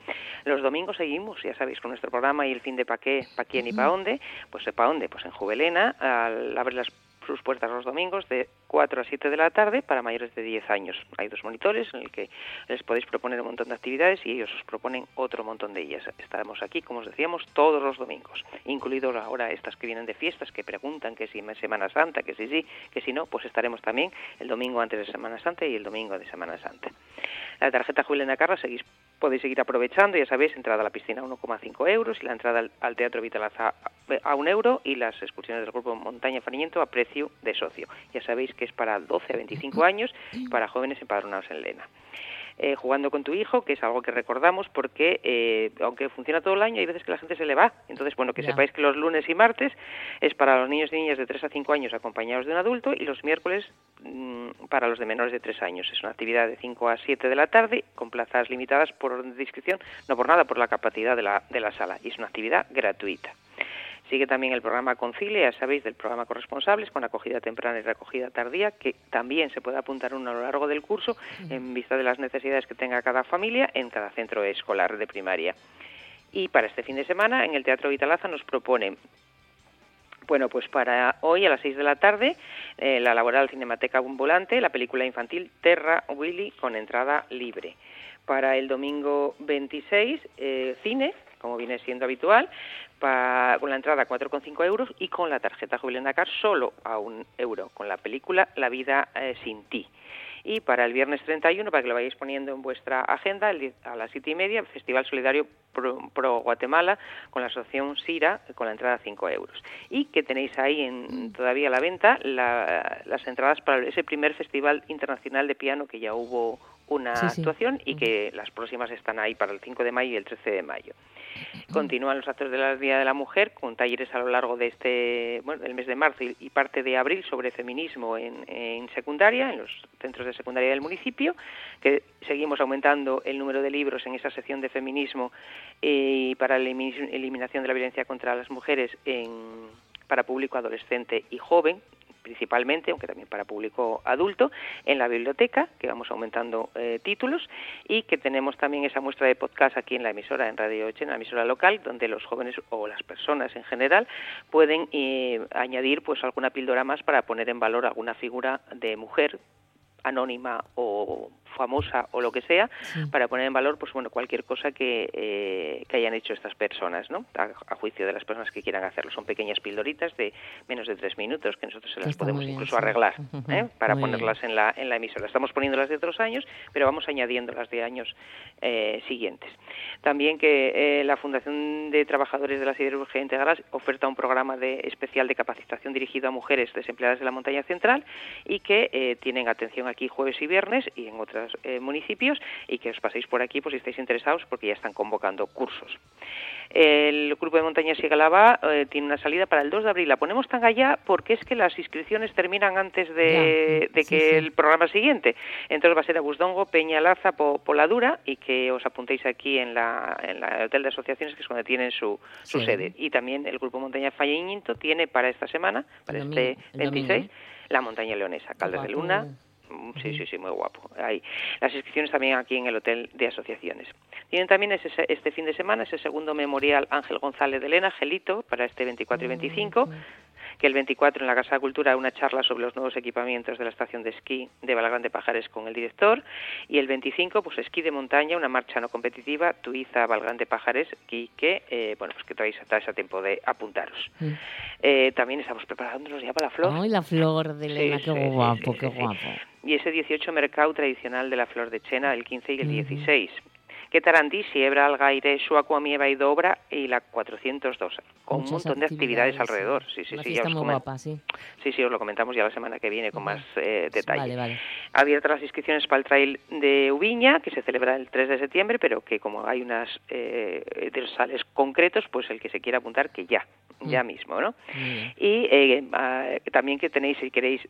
Speaker 5: Los domingos seguimos, ya sabéis, con nuestro programa y el fin de pa' qué, pa' quién y pa' dónde, pues pa' dónde, pues en Juvelena al abre las sus puertas los domingos de 4 a 7 de la tarde para mayores de 10 años. Hay dos monitores en el que les podéis proponer un montón de actividades y ellos os proponen otro montón de ellas. Estaremos aquí, como os decíamos, todos los domingos, incluidos ahora estas que vienen de fiestas, que preguntan que si Semana Santa, que si sí, que si no, pues estaremos también el domingo antes de Semana Santa y el domingo de Semana Santa. La tarjeta Juliana Carra seguís, podéis seguir aprovechando, ya sabéis, entrada a la piscina a 1,5 euros y la entrada al, al Teatro Vitalaza a, a un euro y las excursiones del grupo Montaña Fariñento a precio de socio. Ya sabéis que es para 12 a 25 años y para jóvenes empadronados en Lena. eh, jugando con tu hijo, que es algo que recordamos porque, eh, aunque funciona todo el año, hay veces que la gente se le va. Entonces, bueno, que sepáis que los lunes y martes es para los niños y niñas de 3 a 5 años acompañados de un adulto y los miércoles mm, para los de menores de 3 años. Es una actividad de 5 a 7 de la tarde con plazas limitadas por orden de inscripción, no por nada, por la capacidad de la, de la sala. Y es una actividad gratuita. Sigue también el programa Concilia, ya sabéis, del programa Corresponsables, con acogida temprana y recogida tardía, que también se puede apuntar uno a lo largo del curso en vista de las necesidades que tenga cada familia en cada centro escolar de primaria. Y para este fin de semana, en el Teatro Vitalaza nos propone bueno, pues para hoy a las 6 de la tarde, eh, la laboral Cinemateca Ambulante, la película infantil Terra Willy con entrada libre. Para el domingo 26, eh, cine, como viene siendo habitual, con la entrada 4,5 euros y con la tarjeta Jubilee Dakar solo a un euro, con la película La vida eh, sin ti. Y para el viernes 31, para que lo vayáis poniendo en vuestra agenda, a las siete y media, Festival Solidario Pro, Guatemala con la asociación SIRA con la entrada a 5 euros. Y que tenéis ahí en, todavía a la venta las entradas para ese primer Festival Internacional de Piano que ya hubo una actuación y que las próximas están ahí para el 5 de mayo y el 13 de mayo. Continúan los actos del Día de la Mujer con talleres a lo largo de este, bueno, del mes de marzo y, parte de abril sobre feminismo en, secundaria, en los centros de secundaria del municipio, que seguimos aumentando el número de libros en esa sección de feminismo eh, y para la eliminación de la violencia contra las mujeres en, para público adolescente y joven, principalmente, aunque también para público adulto, en la biblioteca, que vamos aumentando eh, títulos, y que tenemos también esa muestra de podcast aquí en la emisora, en Radio 8, en la emisora local, donde los jóvenes o las personas en general pueden eh, añadir pues alguna píldora más para poner en valor alguna figura de mujer anónima o famosa o lo que sea para poner en valor pues bueno cualquier cosa que, eh, que hayan hecho estas personas no a, juicio de las personas que quieran hacerlo. Son pequeñas pildoritas de menos de tres minutos que nosotros se las podemos incluso arreglar ¿eh? para ponerlas en la en la emisora. Estamos poniendo las de otros años pero vamos añadiendo las de años eh, siguientes. También que la fundación de trabajadores de la siderurgia integral oferta un programa de especial de capacitación dirigido a mujeres desempleadas de la montaña central y que tienen atención aquí jueves y viernes y en otras eh, municipios y que os paséis por aquí pues si estáis interesados porque ya están convocando cursos. El grupo de montaña Sigalaba eh, tiene una salida para el 2 de abril. La ponemos tan allá porque es que las inscripciones terminan antes de, que el programa siguiente. Entonces va a ser a Busdongo, Peñalaza, Poladura y que os apuntéis aquí en la, en la hotel de asociaciones que es donde tienen su, su sede. Y también el grupo Montaña Falleñinto tiene para esta semana, para este 26, la montaña leonesa, Caldas de Luna, sí, sí, sí, muy guapo. Hay las inscripciones también aquí en el Hotel de Asociaciones. Tienen también ese, este fin de semana ese segundo memorial Ángel González de Lena, Gelito, para este 24 y 25 que el 24 en la Casa de Cultura una charla sobre los nuevos equipamientos de la estación de esquí de Balagrán de Pajares con el director y el 25 pues esquí de montaña, una marcha no competitiva, Tuiza Balgrán de Pajares y que eh, bueno pues que todavía está a tiempo de apuntaros. Mm. Eh, también estamos preparándonos ya para la flor.
Speaker 1: Ay, la flor de Elena, qué guapo, qué guapo.
Speaker 5: Y ese 18 mercado tradicional de la flor de Chena, el 15 y el 16 que Tarandí, Siebra, Algaire, Suacuamieva y Dobra y la 402, con un montón de actividades alrededor. Sí, sí, sí, ya os
Speaker 1: guapa, sí.
Speaker 5: sí, sí, os lo comentamos ya la semana que viene con más eh, detalle. Vale, vale. Abiertas las inscripciones para el trail de Ubiña, que se celebra el 3 de septiembre, pero que como hay unas eh, sales concretos, pues el que se quiera apuntar, que ya, ya mm. mismo, ¿no? Y eh, ah, también que tenéis, si queréis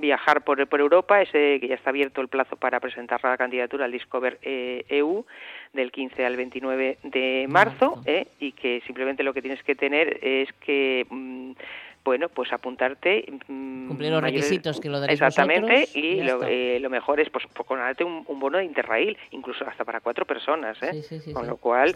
Speaker 5: viajar por, por Europa, ese que ya está abierto el plazo para presentar la candidatura al Discover EU eh, e del 15 al 29 de marzo, eh, y que simplemente lo que tienes que tener es que mm, bueno, pues apuntarte.
Speaker 1: Mm, Cumplir los requisitos que lo daréis
Speaker 5: Exactamente, y, eh, lo, mejor es pues, pues ganarte un, bono de Interrail, incluso hasta para cuatro personas, ¿eh? Con lo cual,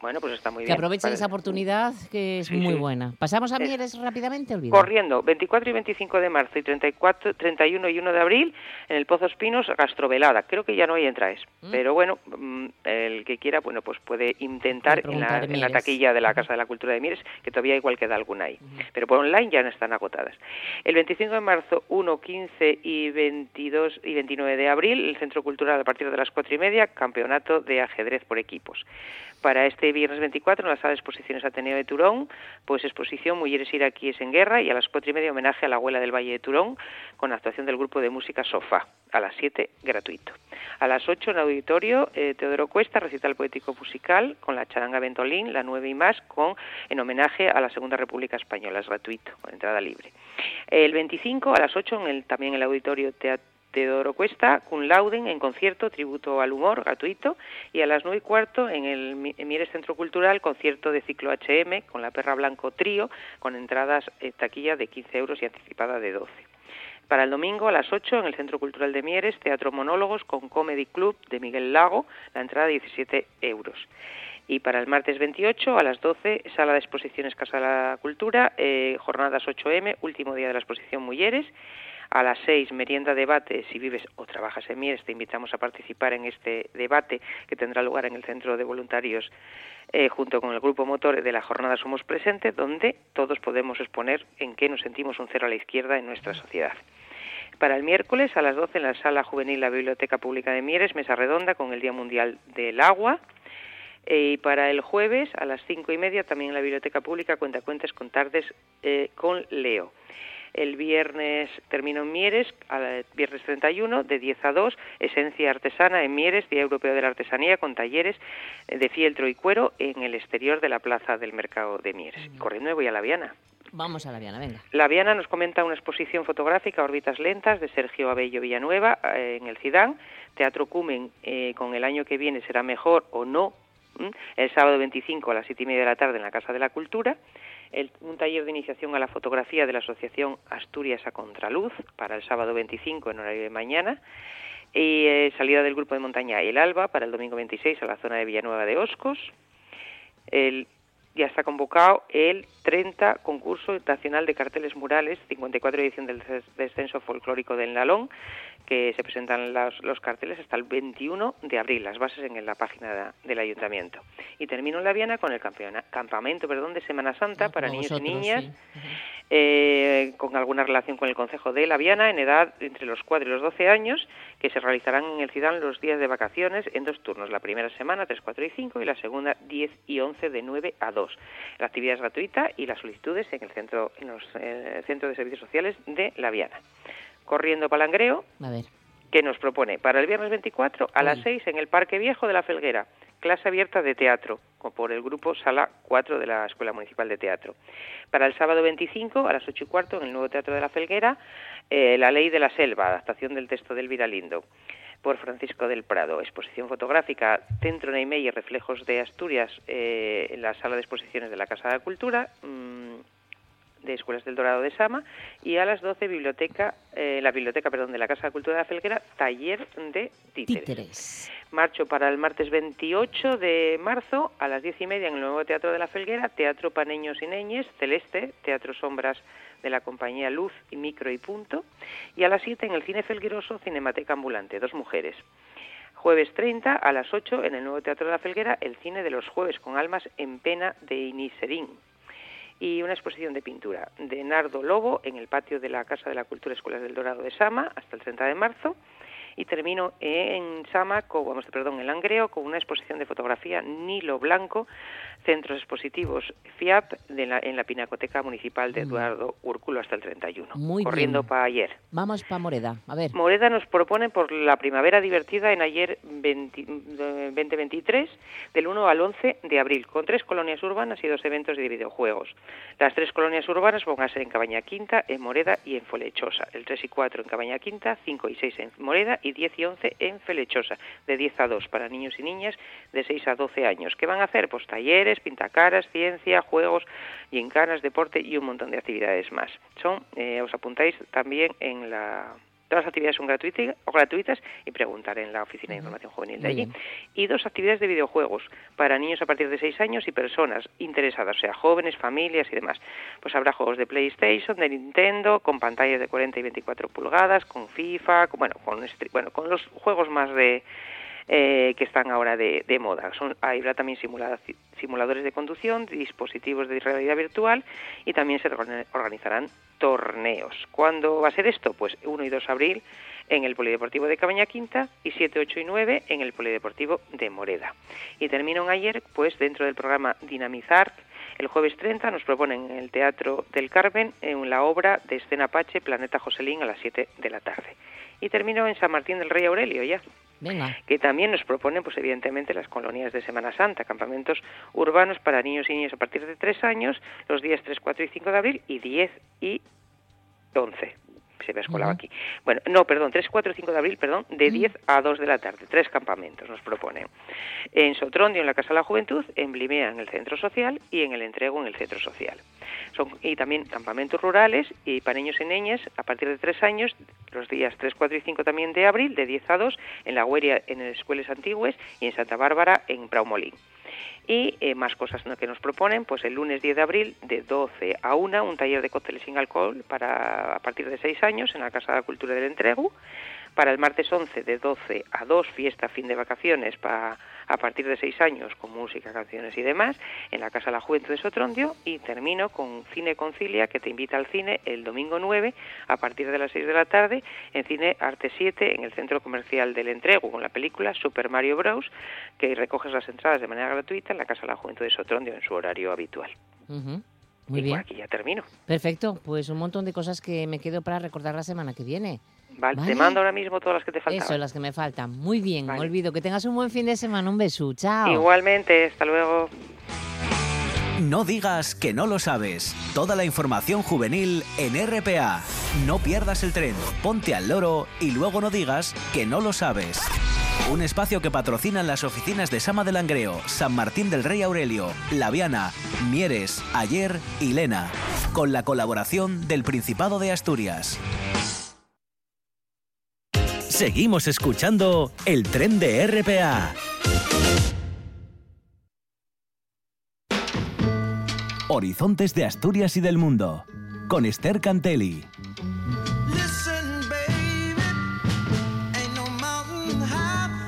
Speaker 5: bueno, pues está muy bien.
Speaker 1: Que aprovechen esa oportunidad que es muy buena. ¿Pasamos a Mieres rápidamente?
Speaker 5: Corriendo, 24 y 25 de marzo y 34, 31 y 1 de abril en el Pozos Pinos, gastrovelada. Creo que ya no hay entradas, mm. pero bueno, mm, el que quiera, bueno, pues puede intentar en la, en la, taquilla de la Casa de la Cultura de Mieres, que todavía igual queda alguna ahí. Pero por ya no están agotadas. El 25 de marzo, 1, 15 y 22 y 29 de abril, el Centro Cultural a partir de las 4 y media, campeonato de ajedrez por equipos. Para este viernes 24, en la sala de exposiciones Ateneo de Turón, pues exposición Mujeres iraquíes en guerra y a las 4 y media homenaje a la abuela del Valle de Turón con actuación del grupo de música Sofá, a las 7 gratuito. A las 8 en el auditorio, eh, Teodoro Cuesta, recital poético musical con la charanga Ventolín, la 9 y más, con en homenaje a la Segunda República Española, es gratuito, con entrada libre. El 25 a las 8 en el, también en el auditorio Teodoro Cuesta, Kun Lauden en concierto, tributo al humor, gratuito, y a las nueve y cuarto en el Mieres Centro Cultural, concierto de ciclo HM con la Perra Blanco Trío, con entradas eh, taquilla de 15 euros y anticipada de 12. Para el domingo a las 8 en el Centro Cultural de Mieres, Teatro Monólogos con Comedy Club de Miguel Lago, la entrada de 17 euros. Y para el martes 28 a las 12, Sala de Exposiciones Casa de la Cultura, eh, jornadas 8M, último día de la exposición Mujeres. A las seis, merienda debate. Si vives o trabajas en Mieres, te invitamos a participar en este debate que tendrá lugar en el Centro de Voluntarios eh, junto con el grupo motor de la jornada Somos Presente, donde todos podemos exponer en qué nos sentimos un cero a la izquierda en nuestra sociedad. Para el miércoles a las 12 en la Sala Juvenil la Biblioteca Pública de Mieres, mesa redonda con el Día Mundial del Agua. Eh, y para el jueves a las cinco y media también en la Biblioteca Pública cuenta cuentas con tardes eh, con Leo. El viernes termino en Mieres, al viernes 31, de 10 a 2, Esencia Artesana en Mieres, Día Europeo de la Artesanía, con talleres de fieltro y cuero en el exterior de la plaza del mercado de Mieres. Corriendo voy a La Viana.
Speaker 1: Vamos a La Viana, venga.
Speaker 5: La Viana nos comenta una exposición fotográfica, Órbitas Lentas, de Sergio Abello Villanueva, eh, en el Cidán. Teatro Cumen, eh, con el año que viene será mejor o no. El sábado 25 a las siete y media de la tarde en la Casa de la Cultura un taller de iniciación a la fotografía de la Asociación Asturias a Contraluz para el sábado 25 en horario de mañana y eh, salida del grupo de montaña El Alba para el domingo 26 a la zona de Villanueva de Oscos. El, ya está convocado el 30 concurso nacional de carteles murales, 54 edición del descenso folclórico del Nalón, que se presentan los, carteles hasta el 21 de abril, las bases en la página del ayuntamiento. Y termino en La Viana con el campamento perdón, de Semana Santa ah, para niños y niñas, eh, con alguna relación con el Consejo de La Viana, en edad entre los 4 y los 12 años, que se realizarán en el Cidán los días de vacaciones en dos turnos, la primera semana 3, 4 y 5 y la segunda 10 y 11 de 9 a 2. La actividad es gratuita y las solicitudes en el centro, en los eh, centro de servicios sociales de La Viana corriendo palangreo,
Speaker 1: a ver.
Speaker 5: que nos propone para el viernes 24 a las 6 en el Parque Viejo de la Felguera, clase abierta de teatro, por el grupo Sala 4 de la Escuela Municipal de Teatro. Para el sábado 25 a las 8 y cuarto en el nuevo Teatro de la Felguera, eh, La Ley de la Selva, adaptación del texto del Viralindo por Francisco del Prado. Exposición fotográfica Centro Neymey y Reflejos de Asturias eh, en la sala de exposiciones de la Casa de la Cultura. Mm, de Escuelas del Dorado de Sama y a las 12 biblioteca, eh, la biblioteca perdón, de la Casa de Cultura de la Felguera, taller de títeres. Marcho para el martes 28 de marzo a las 10 y media en el nuevo Teatro de la Felguera, Teatro Paneños y Neñes, Celeste, Teatro Sombras de la compañía Luz y Micro y Punto, y a las 7 en el Cine Felgueroso, Cinemateca Ambulante, dos mujeres. Jueves 30 a las 8 en el nuevo Teatro de la Felguera, el cine de los jueves con almas en pena de Iniserín, y una exposición de pintura de Nardo Lobo en el patio de la Casa de la Cultura Escuelas del Dorado de Sama hasta el 30 de marzo y termino en vamos, perdón, en Langreo, con una exposición de fotografía Nilo Blanco, Centros Expositivos FIAP en la Pinacoteca Municipal de Eduardo Úrculo hasta el 31.
Speaker 1: Muy
Speaker 5: corriendo para ayer.
Speaker 1: Vamos para Moreda, a ver.
Speaker 5: Moreda nos propone por la primavera divertida en ayer 2023, del 1 al 11 de abril, con tres colonias urbanas y dos eventos de videojuegos. Las tres colonias urbanas van a ser en Cabaña Quinta, en Moreda y en Folechosa. El 3 y 4 en Cabaña Quinta, 5 y 6 en Moreda y 10 y 11 en Felechosa, de 10 a 2 para niños y niñas de 6 a 12 años. ¿Qué van a hacer? Pues talleres, pintacaras, ciencia, juegos, gincanas, deporte y un montón de actividades más. Son, eh, os apuntáis también en la Todas las actividades son gratuitas, o gratuitas y preguntar en la Oficina de Información Juvenil de allí. Y dos actividades de videojuegos para niños a partir de seis años y personas interesadas, o sea, jóvenes, familias y demás. Pues habrá juegos de PlayStation, de Nintendo, con pantallas de 40 y 24 pulgadas, con FIFA, bueno, con, bueno, con los juegos más de eh, que están ahora de, moda. Son, habrá también simuladores de conducción, dispositivos de realidad virtual y también se organizarán torneos. ¿Cuándo va a ser esto? Pues 1 y 2 de abril en el Polideportivo de Cabaña Quinta y 7, 8 y 9 en el Polideportivo de Moreda. Y termino ayer, pues dentro del programa Dinamizar, el jueves 30 nos proponen en el Teatro del Carmen en la obra de Escena Pache Planeta Joselín a las 7 de la tarde. Y termino en San Martín del Rey Aurelio ya. Que también nos proponen, pues evidentemente, las colonias de Semana Santa, campamentos urbanos para niños y niñas a partir de tres años, los días 3, 4 y 5 de abril y 10 y 11 se me ha escolado aquí. Bueno, no, perdón, 3, 4 y 5 de abril, perdón, de 10 a 2 de la tarde. Tres campamentos nos proponen. En Sotrondio, en la Casa de la Juventud, en Blimea, en el Centro Social y en el Entrego, en el Centro Social. Son, y también campamentos rurales y para niños y niñas a partir de 3 años, los días 3, 4 y 5 también de abril, de 10 a 2, en La Gueria, en Escuelas Antiguas y en Santa Bárbara, en Praumolín. Y eh, más cosas que nos proponen, pues el lunes 10 de abril de 12 a 1, un taller de cócteles sin alcohol para a partir de 6 años en la Casa de la Cultura del Entrego. Para el martes 11 de 12 a 2, fiesta fin de vacaciones para a partir de 6 años con música, canciones y demás en la Casa de la Juventud de Sotrondio y termino con Cine Concilia que te invita al cine el domingo 9 a partir de las 6 de la tarde en Cine Arte 7 en el Centro Comercial del Entrego con la película Super Mario Bros que recoges las entradas de manera gratuita en la Casa de la Juventud de Sotrondio en su horario habitual.
Speaker 1: Muy bien.
Speaker 5: Aquí ya termino.
Speaker 1: Perfecto, pues un montón de cosas que me quedo para recordar la semana que viene.
Speaker 5: Vale, te mando ahora mismo todas las que te faltan.
Speaker 1: Eso, las que me faltan. Muy bien, me olvido. Que tengas un buen fin de semana. Un beso. Chao.
Speaker 5: Igualmente, hasta luego.
Speaker 3: No digas que no lo sabes. Toda la información juvenil en RPA. No pierdas el tren, ponte al loro y luego no digas que no lo sabes. Un espacio que patrocinan las oficinas de Sama del Langreo, San Martín del Rey Aurelio, Laviana, Mieres, Ayer y Lena, con la colaboración del Principado de Asturias. Seguimos escuchando el tren de RPA. Horizontes de Asturias y del Mundo, con Esther Cantelli.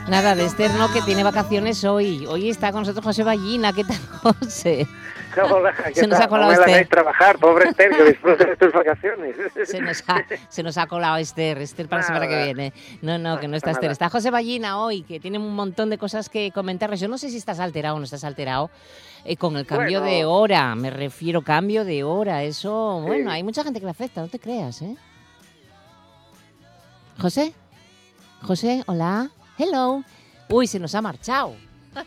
Speaker 1: Nada, de Esther no, que tiene vacaciones hoy. Hoy está con nosotros José Ballina. ¿Qué tal, José?
Speaker 6: Hola, ¿qué se nos ha colado no me trabajar, pobre Esther, que disfrute de tus vacaciones.
Speaker 1: Se nos ha, se nos ha colado Esther, Esther para la semana que viene. No, no, que no está Esther. Está José Ballina hoy, que tiene un montón de cosas que comentarles. Yo no sé si estás alterado o no estás alterado eh, con el cambio de hora. Me refiero cambio de hora. Eso, bueno, hay mucha gente que le afecta, no te creas, ¿eh? José, José, hola. Hello. Uy, se nos ha marchado.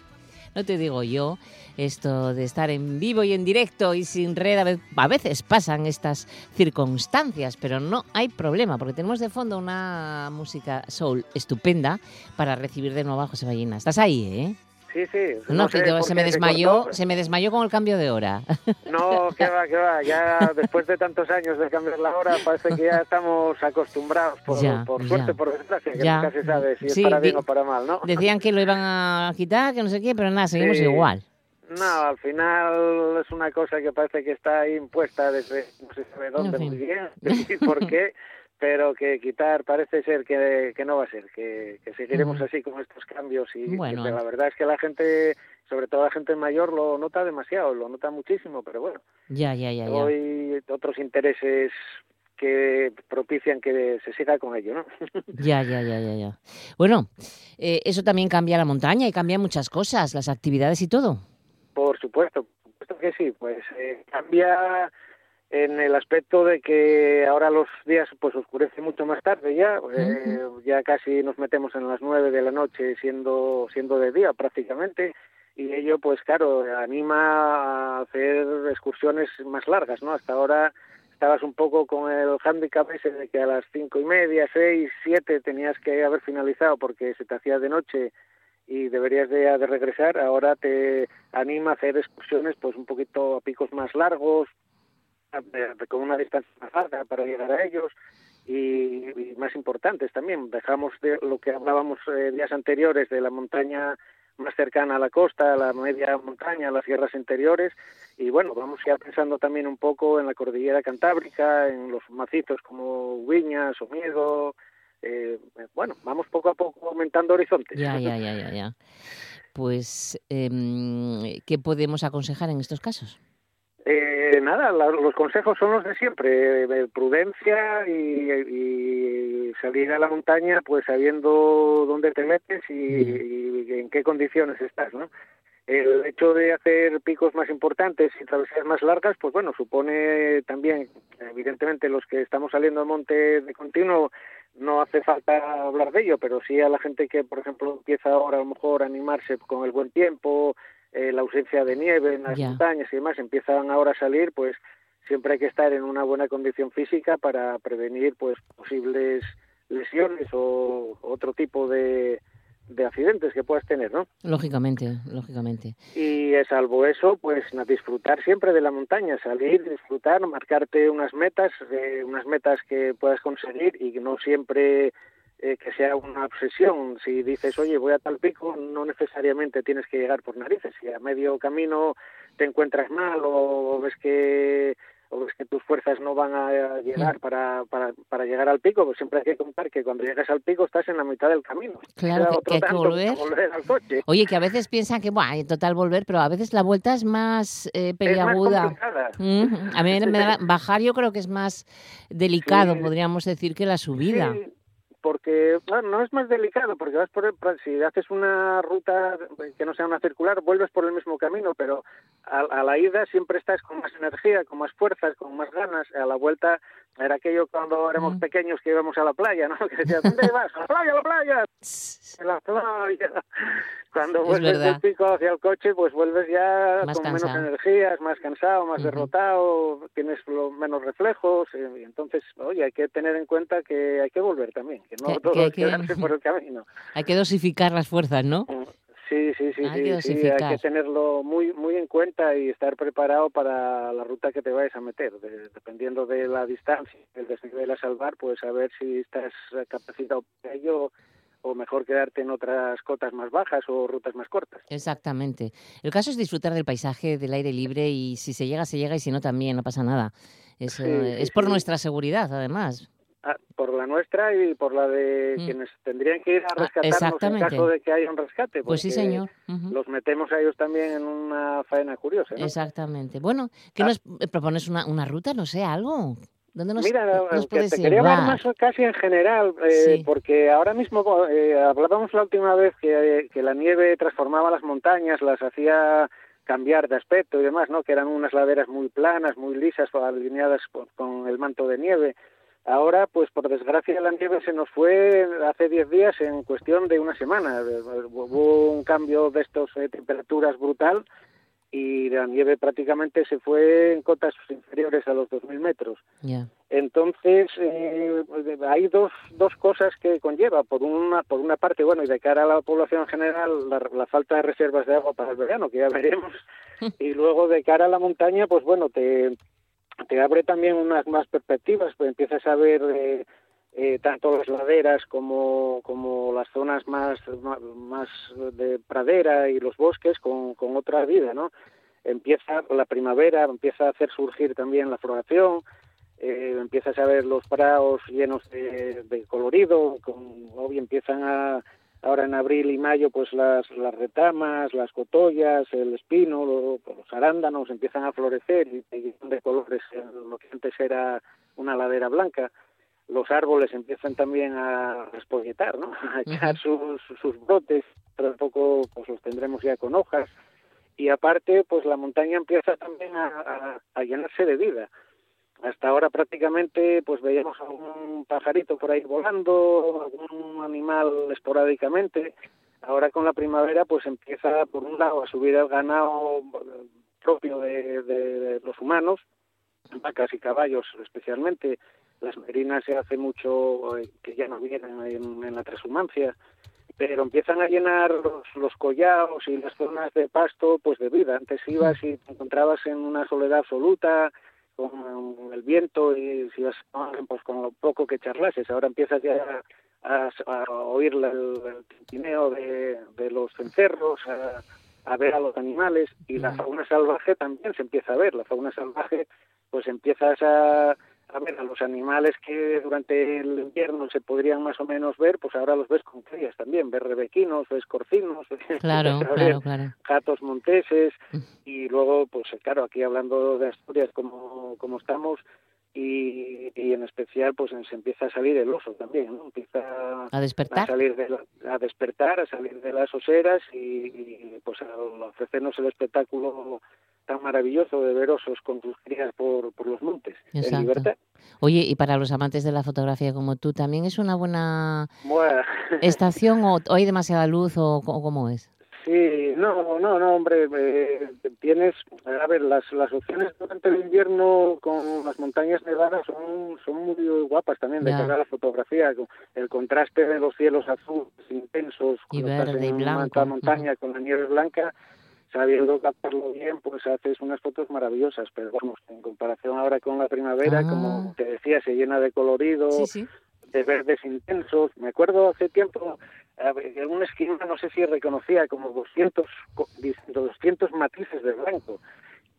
Speaker 1: No te digo yo esto de estar en vivo y en directo y sin red. A veces pasan estas circunstancias, pero no hay problema porque tenemos de fondo una música soul estupenda para recibir de nuevo a José Ballina. Estás ahí, ¿eh?
Speaker 6: Sí, sí.
Speaker 1: No, se me desmayó, se, me desmayó con el cambio de hora.
Speaker 6: No, qué va, qué va. Ya después de tantos años de cambiar la hora, parece que ya estamos acostumbrados, por, por suerte, por desgracia, que nunca se sabe si es para bien o para mal, ¿no?
Speaker 1: Decían que lo iban a quitar, que no sé qué, pero nada, seguimos igual.
Speaker 6: No, al final es una cosa que parece que está impuesta desde no se sabe dónde muy bien, por qué, pero que quitar parece ser que, que no va a ser, que, que seguiremos así con estos cambios y bueno. la verdad es que la gente, sobre todo la gente mayor, lo nota demasiado, lo nota muchísimo, pero bueno.
Speaker 1: Ya, ya, ya.
Speaker 6: Hoy otros intereses que propician que se siga con ello, ¿no?
Speaker 1: Ya, ya, ya, ya, ya. Bueno, eh, eso también cambia la montaña y cambia muchas cosas, las actividades y todo.
Speaker 6: Por supuesto, por supuesto que sí, pues eh, cambia en el aspecto de que ahora los días pues oscurece mucho más tarde ya, eh, ya casi nos metemos en las nueve de la noche siendo siendo de día prácticamente y ello pues claro anima a hacer excursiones más largas, ¿no? Hasta ahora estabas un poco con el handicap ese de que a las cinco y media, seis, siete tenías que haber finalizado porque se te hacía de noche y deberías de, de regresar. Ahora te anima a hacer excursiones pues un poquito a picos más largos, con una distancia más larga para llegar a ellos y, más importantes también. Dejamos de lo que hablábamos eh, días anteriores de la montaña más cercana a la costa, la media montaña, las sierras interiores y bueno, vamos ya pensando también un poco en la cordillera cantábrica, en los macizos como Viñas, o Miedo, eh, bueno, vamos poco a poco aumentando horizontes.
Speaker 1: Ya, ya, ya, ya, ya. Pues, eh, ¿qué podemos aconsejar en estos casos?
Speaker 6: Eh, nada, los consejos son los de siempre, eh, prudencia y, salir a la montaña pues sabiendo dónde te metes y, en qué condiciones estás, ¿no? El hecho de hacer picos más importantes y travesías más largas, pues bueno, supone también, evidentemente, los que estamos saliendo al monte de continuo, no hace falta hablar de ello, pero sí a la gente que, por ejemplo, empieza ahora a lo mejor a animarse con el buen tiempo, eh, la ausencia de nieve en las montañas y demás, empiezan ahora a salir, pues siempre hay que estar en una buena condición física para prevenir pues posibles lesiones o otro tipo de, de accidentes que puedas tener, ¿no?
Speaker 1: Lógicamente, lógicamente.
Speaker 6: Y salvo eso, pues disfrutar siempre de la montaña, salir, disfrutar, marcarte unas metas, eh, unas metas que puedas conseguir y que no siempre eh, que sea una obsesión. Si dices, oye, voy a tal pico, no necesariamente tienes que llegar por narices. Si a medio camino te encuentras mal o ves que o ves que tus fuerzas no van a llegar para, para, para, llegar al pico, pues siempre hay que contar que cuando llegas al pico estás en la mitad del camino.
Speaker 1: Claro, que, hay que volver.
Speaker 6: al coche.
Speaker 1: Oye, que a veces piensan que, bueno, en total volver, pero a veces la vuelta es más eh, peliaguda. a mí me da, bajar yo creo que es más delicado, podríamos decir, que la subida
Speaker 6: porque bueno, no es más delicado, porque vas por el, si haces una ruta que no sea una circular, vuelves por el mismo camino, pero a, la ida siempre estás con más energía, con más fuerzas, con más ganas. A la vuelta era aquello cuando éramos pequeños que íbamos a la playa, ¿no? Que decías, ¿dónde vas? ¡A la playa, a la playa! ¡A la playa! Cuando vuelves del pico hacia el coche, pues vuelves ya con menos energías, más cansado, más derrotado, tienes menos reflejos, y entonces, oye, hay que tener en cuenta que hay que volver también, que no todo hay que, quedarse por el camino.
Speaker 1: Hay que dosificar las fuerzas, ¿no?
Speaker 6: Mm, sí, sí, sí, hay sí, hay que tenerlo muy muy en cuenta y estar preparado para la ruta que te vayas a meter. dependiendo de la distancia, el desnivel a salvar, pues a ver si estás capacitado para ello o mejor quedarte en otras cotas más bajas o rutas más cortas.
Speaker 1: Exactamente. El caso es disfrutar del paisaje, del aire libre y si se llega, se llega y si no también, no pasa nada. Es, eh, es por nuestra seguridad, además.
Speaker 6: Ah, por la nuestra y por la de mm. quienes tendrían que ir a ah, rescatarnos en caso de que haya un rescate.
Speaker 1: Pues sí, señor.
Speaker 6: Los metemos a ellos también en una faena curiosa.
Speaker 1: Exactamente. Bueno, ¿qué ah. nos propones una, una ruta? No sé, algo.
Speaker 6: Mira, te quería hablar más casi en general, eh, porque ahora mismo eh, hablábamos la última vez que, que la nieve transformaba las montañas, las hacía cambiar de aspecto y demás, ¿no? Que eran unas laderas muy planas, muy lisas, alineadas con el manto de nieve. Ahora, pues por desgracia, la nieve se nos fue hace 10 días en cuestión de una semana. Hubo un cambio de estos de temperaturas brutal y la nieve prácticamente se fue en cotas inferiores a los 2.000 metros. Entonces, eh, hay dos, dos cosas que conlleva. Por una, por una parte, bueno, y de cara a la población en general, la, falta de reservas de agua para el verano, que ya veremos. y luego, de cara a la montaña, pues bueno, te, te abre también unas más perspectivas, pues empiezas a ver... Eh, eh, tanto las laderas como, como las zonas más, más de pradera y los bosques con, con otra vida, ¿no? Empieza la primavera, empieza a hacer surgir también la floración, eh, empiezas a ver los prados llenos de, colorido, con, hoy empiezan a, ahora en abril y mayo, pues las, las retamas, las cotollas, el espino, los arándanos empiezan a florecer y, y de colores, lo que antes era una ladera blanca los árboles empiezan también a respolletar, ¿no? a echar sus, sus brotes, pero poco pues los tendremos ya con hojas. Y aparte, pues la montaña empieza también a, a, llenarse de vida. Hasta ahora prácticamente pues veíamos algún pajarito por ahí volando, algún animal esporádicamente. Ahora con la primavera pues empieza por un lado a subir el ganado propio de, los humanos, vacas y caballos especialmente, las merinas se hace mucho eh, que ya no vienen en, la transhumancia, pero empiezan a llenar los, los, collados y las zonas de pasto pues de vida. Antes ibas y te encontrabas en una soledad absoluta, con el viento y si ibas pues con lo poco que charlases. Ahora empiezas ya a, oír el, tintineo de, de, los cencerros, a, a, ver a los animales y la fauna salvaje también se empieza a ver. La fauna salvaje pues empiezas a a ver, a los animales que durante el invierno se podrían más o menos ver, pues ahora los ves con crías también, ves rebequinos, ves corcinos,
Speaker 1: claro, claro, claro.
Speaker 6: gatos monteses y luego, pues claro, aquí hablando de Asturias como, como estamos y, y en especial pues se empieza a salir el oso también, ¿no? Empieza
Speaker 1: a despertar,
Speaker 6: a, salir de a despertar, a salir de las oseras y, y pues a ofrecernos el espectáculo tan maravilloso de ver osos con sus crías por, por los montes en libertad.
Speaker 1: Oye, y para los amantes de la fotografía como tú, ¿también es una buena estación o, hay demasiada luz o, cómo es?
Speaker 6: Sí, no, no, no, hombre, eh, tienes, a ver, las, las opciones durante el invierno con las montañas nevadas son, son muy guapas también de cargar la fotografía, el contraste de los cielos azules intensos,
Speaker 1: y verde y
Speaker 6: blanco. montaña con la nieve blanca, sabiendo captarlo bien, pues haces unas fotos maravillosas, pero vamos, en comparación ahora con la primavera, como ah. te decía, se llena de colorido, de verdes intensos. Me acuerdo hace tiempo en una esquina no sé si reconocía como 200, 200 matices de blanco.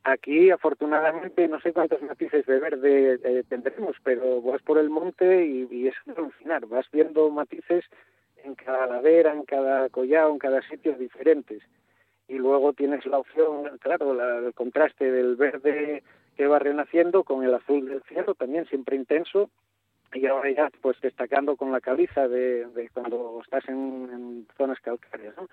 Speaker 6: Aquí, afortunadamente, no sé cuántos matices de verde eh, tendremos, pero vas por el monte y, es alucinar. Vas viendo matices en cada ladera, en cada collado, en cada sitio diferentes. Y luego tienes la opción, claro, el contraste del verde que va renaciendo con el azul del cielo, también siempre intenso, y ahora ya pues destacando con la caliza de, cuando estás en, zonas calcáreas ¿no?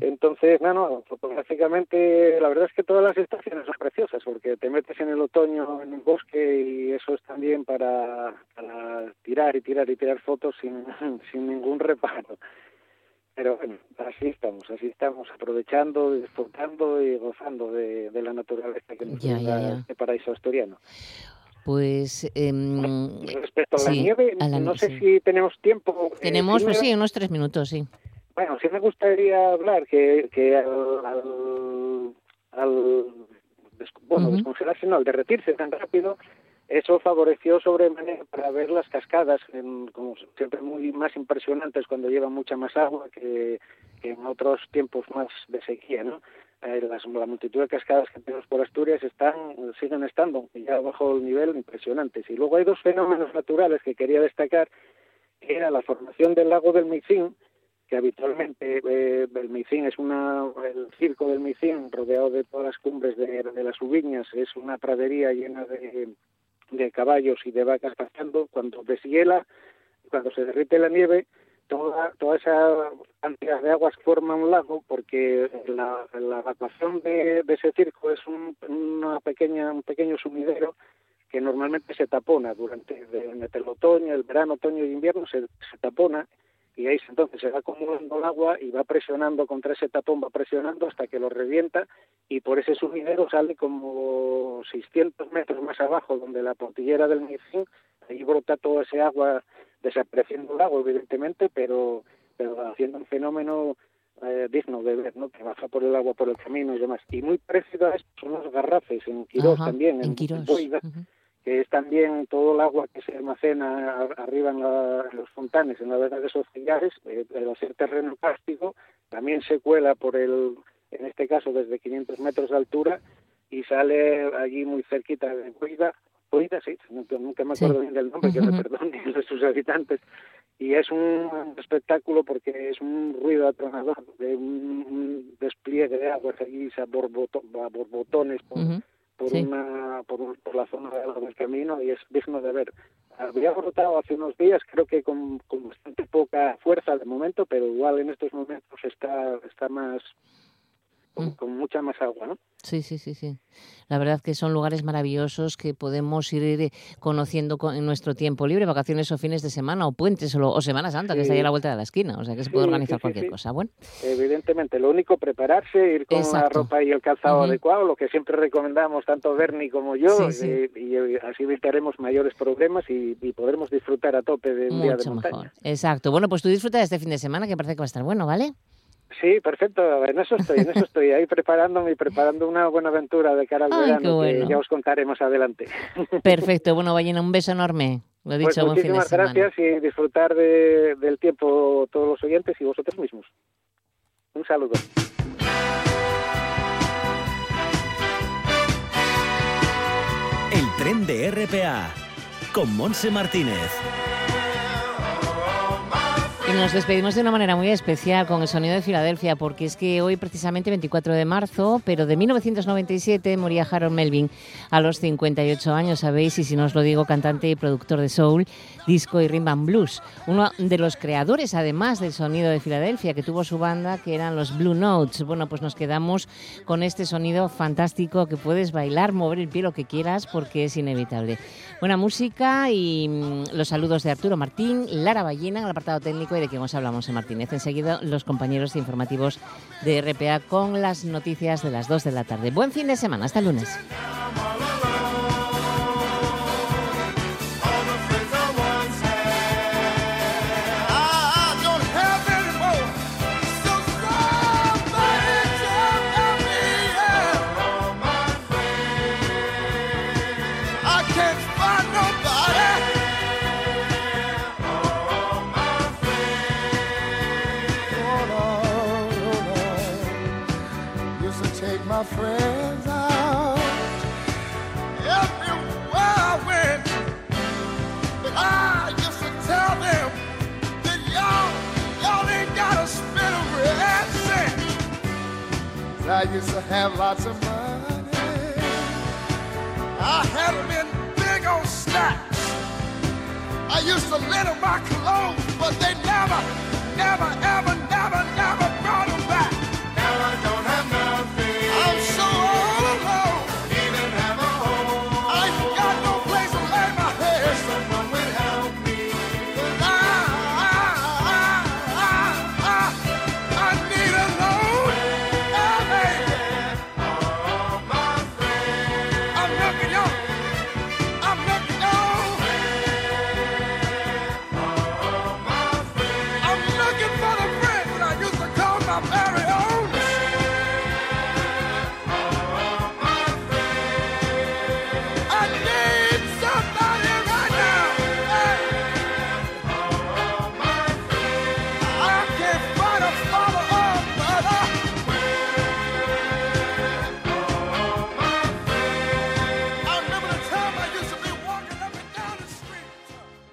Speaker 6: Entonces, no, no, fotográficamente la verdad es que todas las estaciones son preciosas porque te metes en el otoño en el bosque y eso es también para, tirar y tirar y tirar fotos sin, sin ningún reparo. Pero bueno, así estamos, así estamos, aprovechando, disfrutando y gozando de, la naturaleza que nos da este paraíso asturiano.
Speaker 1: Pues em,
Speaker 6: respecto a la nieve, no sé si tenemos tiempo.
Speaker 1: Eh, tenemos, pues sí, unos tres minutos, sí.
Speaker 6: Bueno, sí me gustaría hablar que, que al, al, bueno, descongelarse, no, al derretirse tan rápido, eso favoreció sobremanera para ver las cascadas, como siempre muy más impresionantes cuando lleva mucha más agua que, en otros tiempos más de sequía, ¿no? Eh, la multitud de cascadas que tenemos por Asturias están siguen estando ya bajo el nivel impresionantes. Y luego hay dos fenómenos naturales que quería destacar, que era la formación del lago del Micín, que habitualmente eh, el Micín es una, el circo del Micín, rodeado de todas las cumbres de, las Ubiñas, es una pradería llena de, de caballos y de vacas pasando. Cuando deshiela, cuando se derrite la nieve, toda, toda esa cantidad de aguas forma un lago porque la, la evacuación de, ese circo es un, una pequeña, un pequeño sumidero que normalmente se tapona durante el otoño, el verano, otoño y invierno se, se tapona y ahí entonces se va acumulando el agua y va presionando contra ese tapón, va presionando hasta que lo revienta y por ese sumidero sale como 600 metros más abajo donde la portillera del Micín, ahí brota todo ese agua desapareciendo el lago, evidentemente, pero, pero haciendo un fenómeno eh, digno de ver, ¿no? Que baja por el agua por el camino y demás. Y muy parecido a esto son los garrafes en Quirós también, en, en que es también todo el agua que se almacena arriba en, los fontanes, en la verdad de esos cigarres, eh, al ser terreno cástico, también se cuela por el, en este caso desde 500 metros de altura, y sale allí muy cerquita de Cuida, sí, nunca, me acuerdo bien del nombre, que me perdonen de sus habitantes, y es un espectáculo porque es un ruido atronador de un, despliegue de aguas allí a, borbotones por, por una por, por, la zona del camino y es digno de ver. Había brotado hace unos días, creo que con, con bastante poca fuerza de momento, pero igual en estos momentos está está más Mm. con, mucha más agua, ¿no?
Speaker 1: Sí, sí, sí, sí. La verdad que son lugares maravillosos que podemos ir eh, conociendo en nuestro tiempo libre, vacaciones o fines de semana, o puentes, o, Semana Santa, que está ahí a la vuelta de la esquina, o sea que se puede organizar cualquier cosa. Bueno.
Speaker 6: Evidentemente, lo único prepararse, ir con la ropa y el calzado adecuado, lo que siempre recomendamos tanto Bernie como yo, eh, y, así evitaremos mayores problemas y, podremos disfrutar a tope de un día de montaña. Mejor.
Speaker 1: Exacto. Bueno, pues tú disfruta de este fin de semana, que parece que va a estar bueno, ¿vale?
Speaker 6: Sí, perfecto. En eso estoy, en eso estoy ahí preparándome y preparando una buena aventura de cara al verano que ya os contaré más adelante.
Speaker 1: Perfecto. Bueno, Ballena, un beso enorme. Lo he dicho,
Speaker 6: pues muchísimas gracias y disfrutar de, del tiempo todos los oyentes y vosotros mismos. Un saludo.
Speaker 3: El tren de RPA con Monse Martínez
Speaker 1: Nos despedimos de una manera muy especial con el sonido de Filadelfia, porque es que hoy, precisamente 24 de marzo, pero de 1997, moría Harold Melvin a los 58 años, sabéis, y si no os lo digo, cantante y productor de soul, disco y rhythm blues. Uno de los creadores, además del sonido de Filadelfia, que tuvo su banda, que eran los Blue Notes. Bueno, pues nos quedamos con este sonido fantástico que puedes bailar, mover el pie lo que quieras, porque es inevitable. Buena música y mm, los saludos de Arturo Martín, Lara Ballina en el apartado técnico y de quien os hablamos en Martínez. Enseguida los compañeros informativos de RPA con las noticias de las 2 de la tarde. Buen fin de semana, hasta el lunes.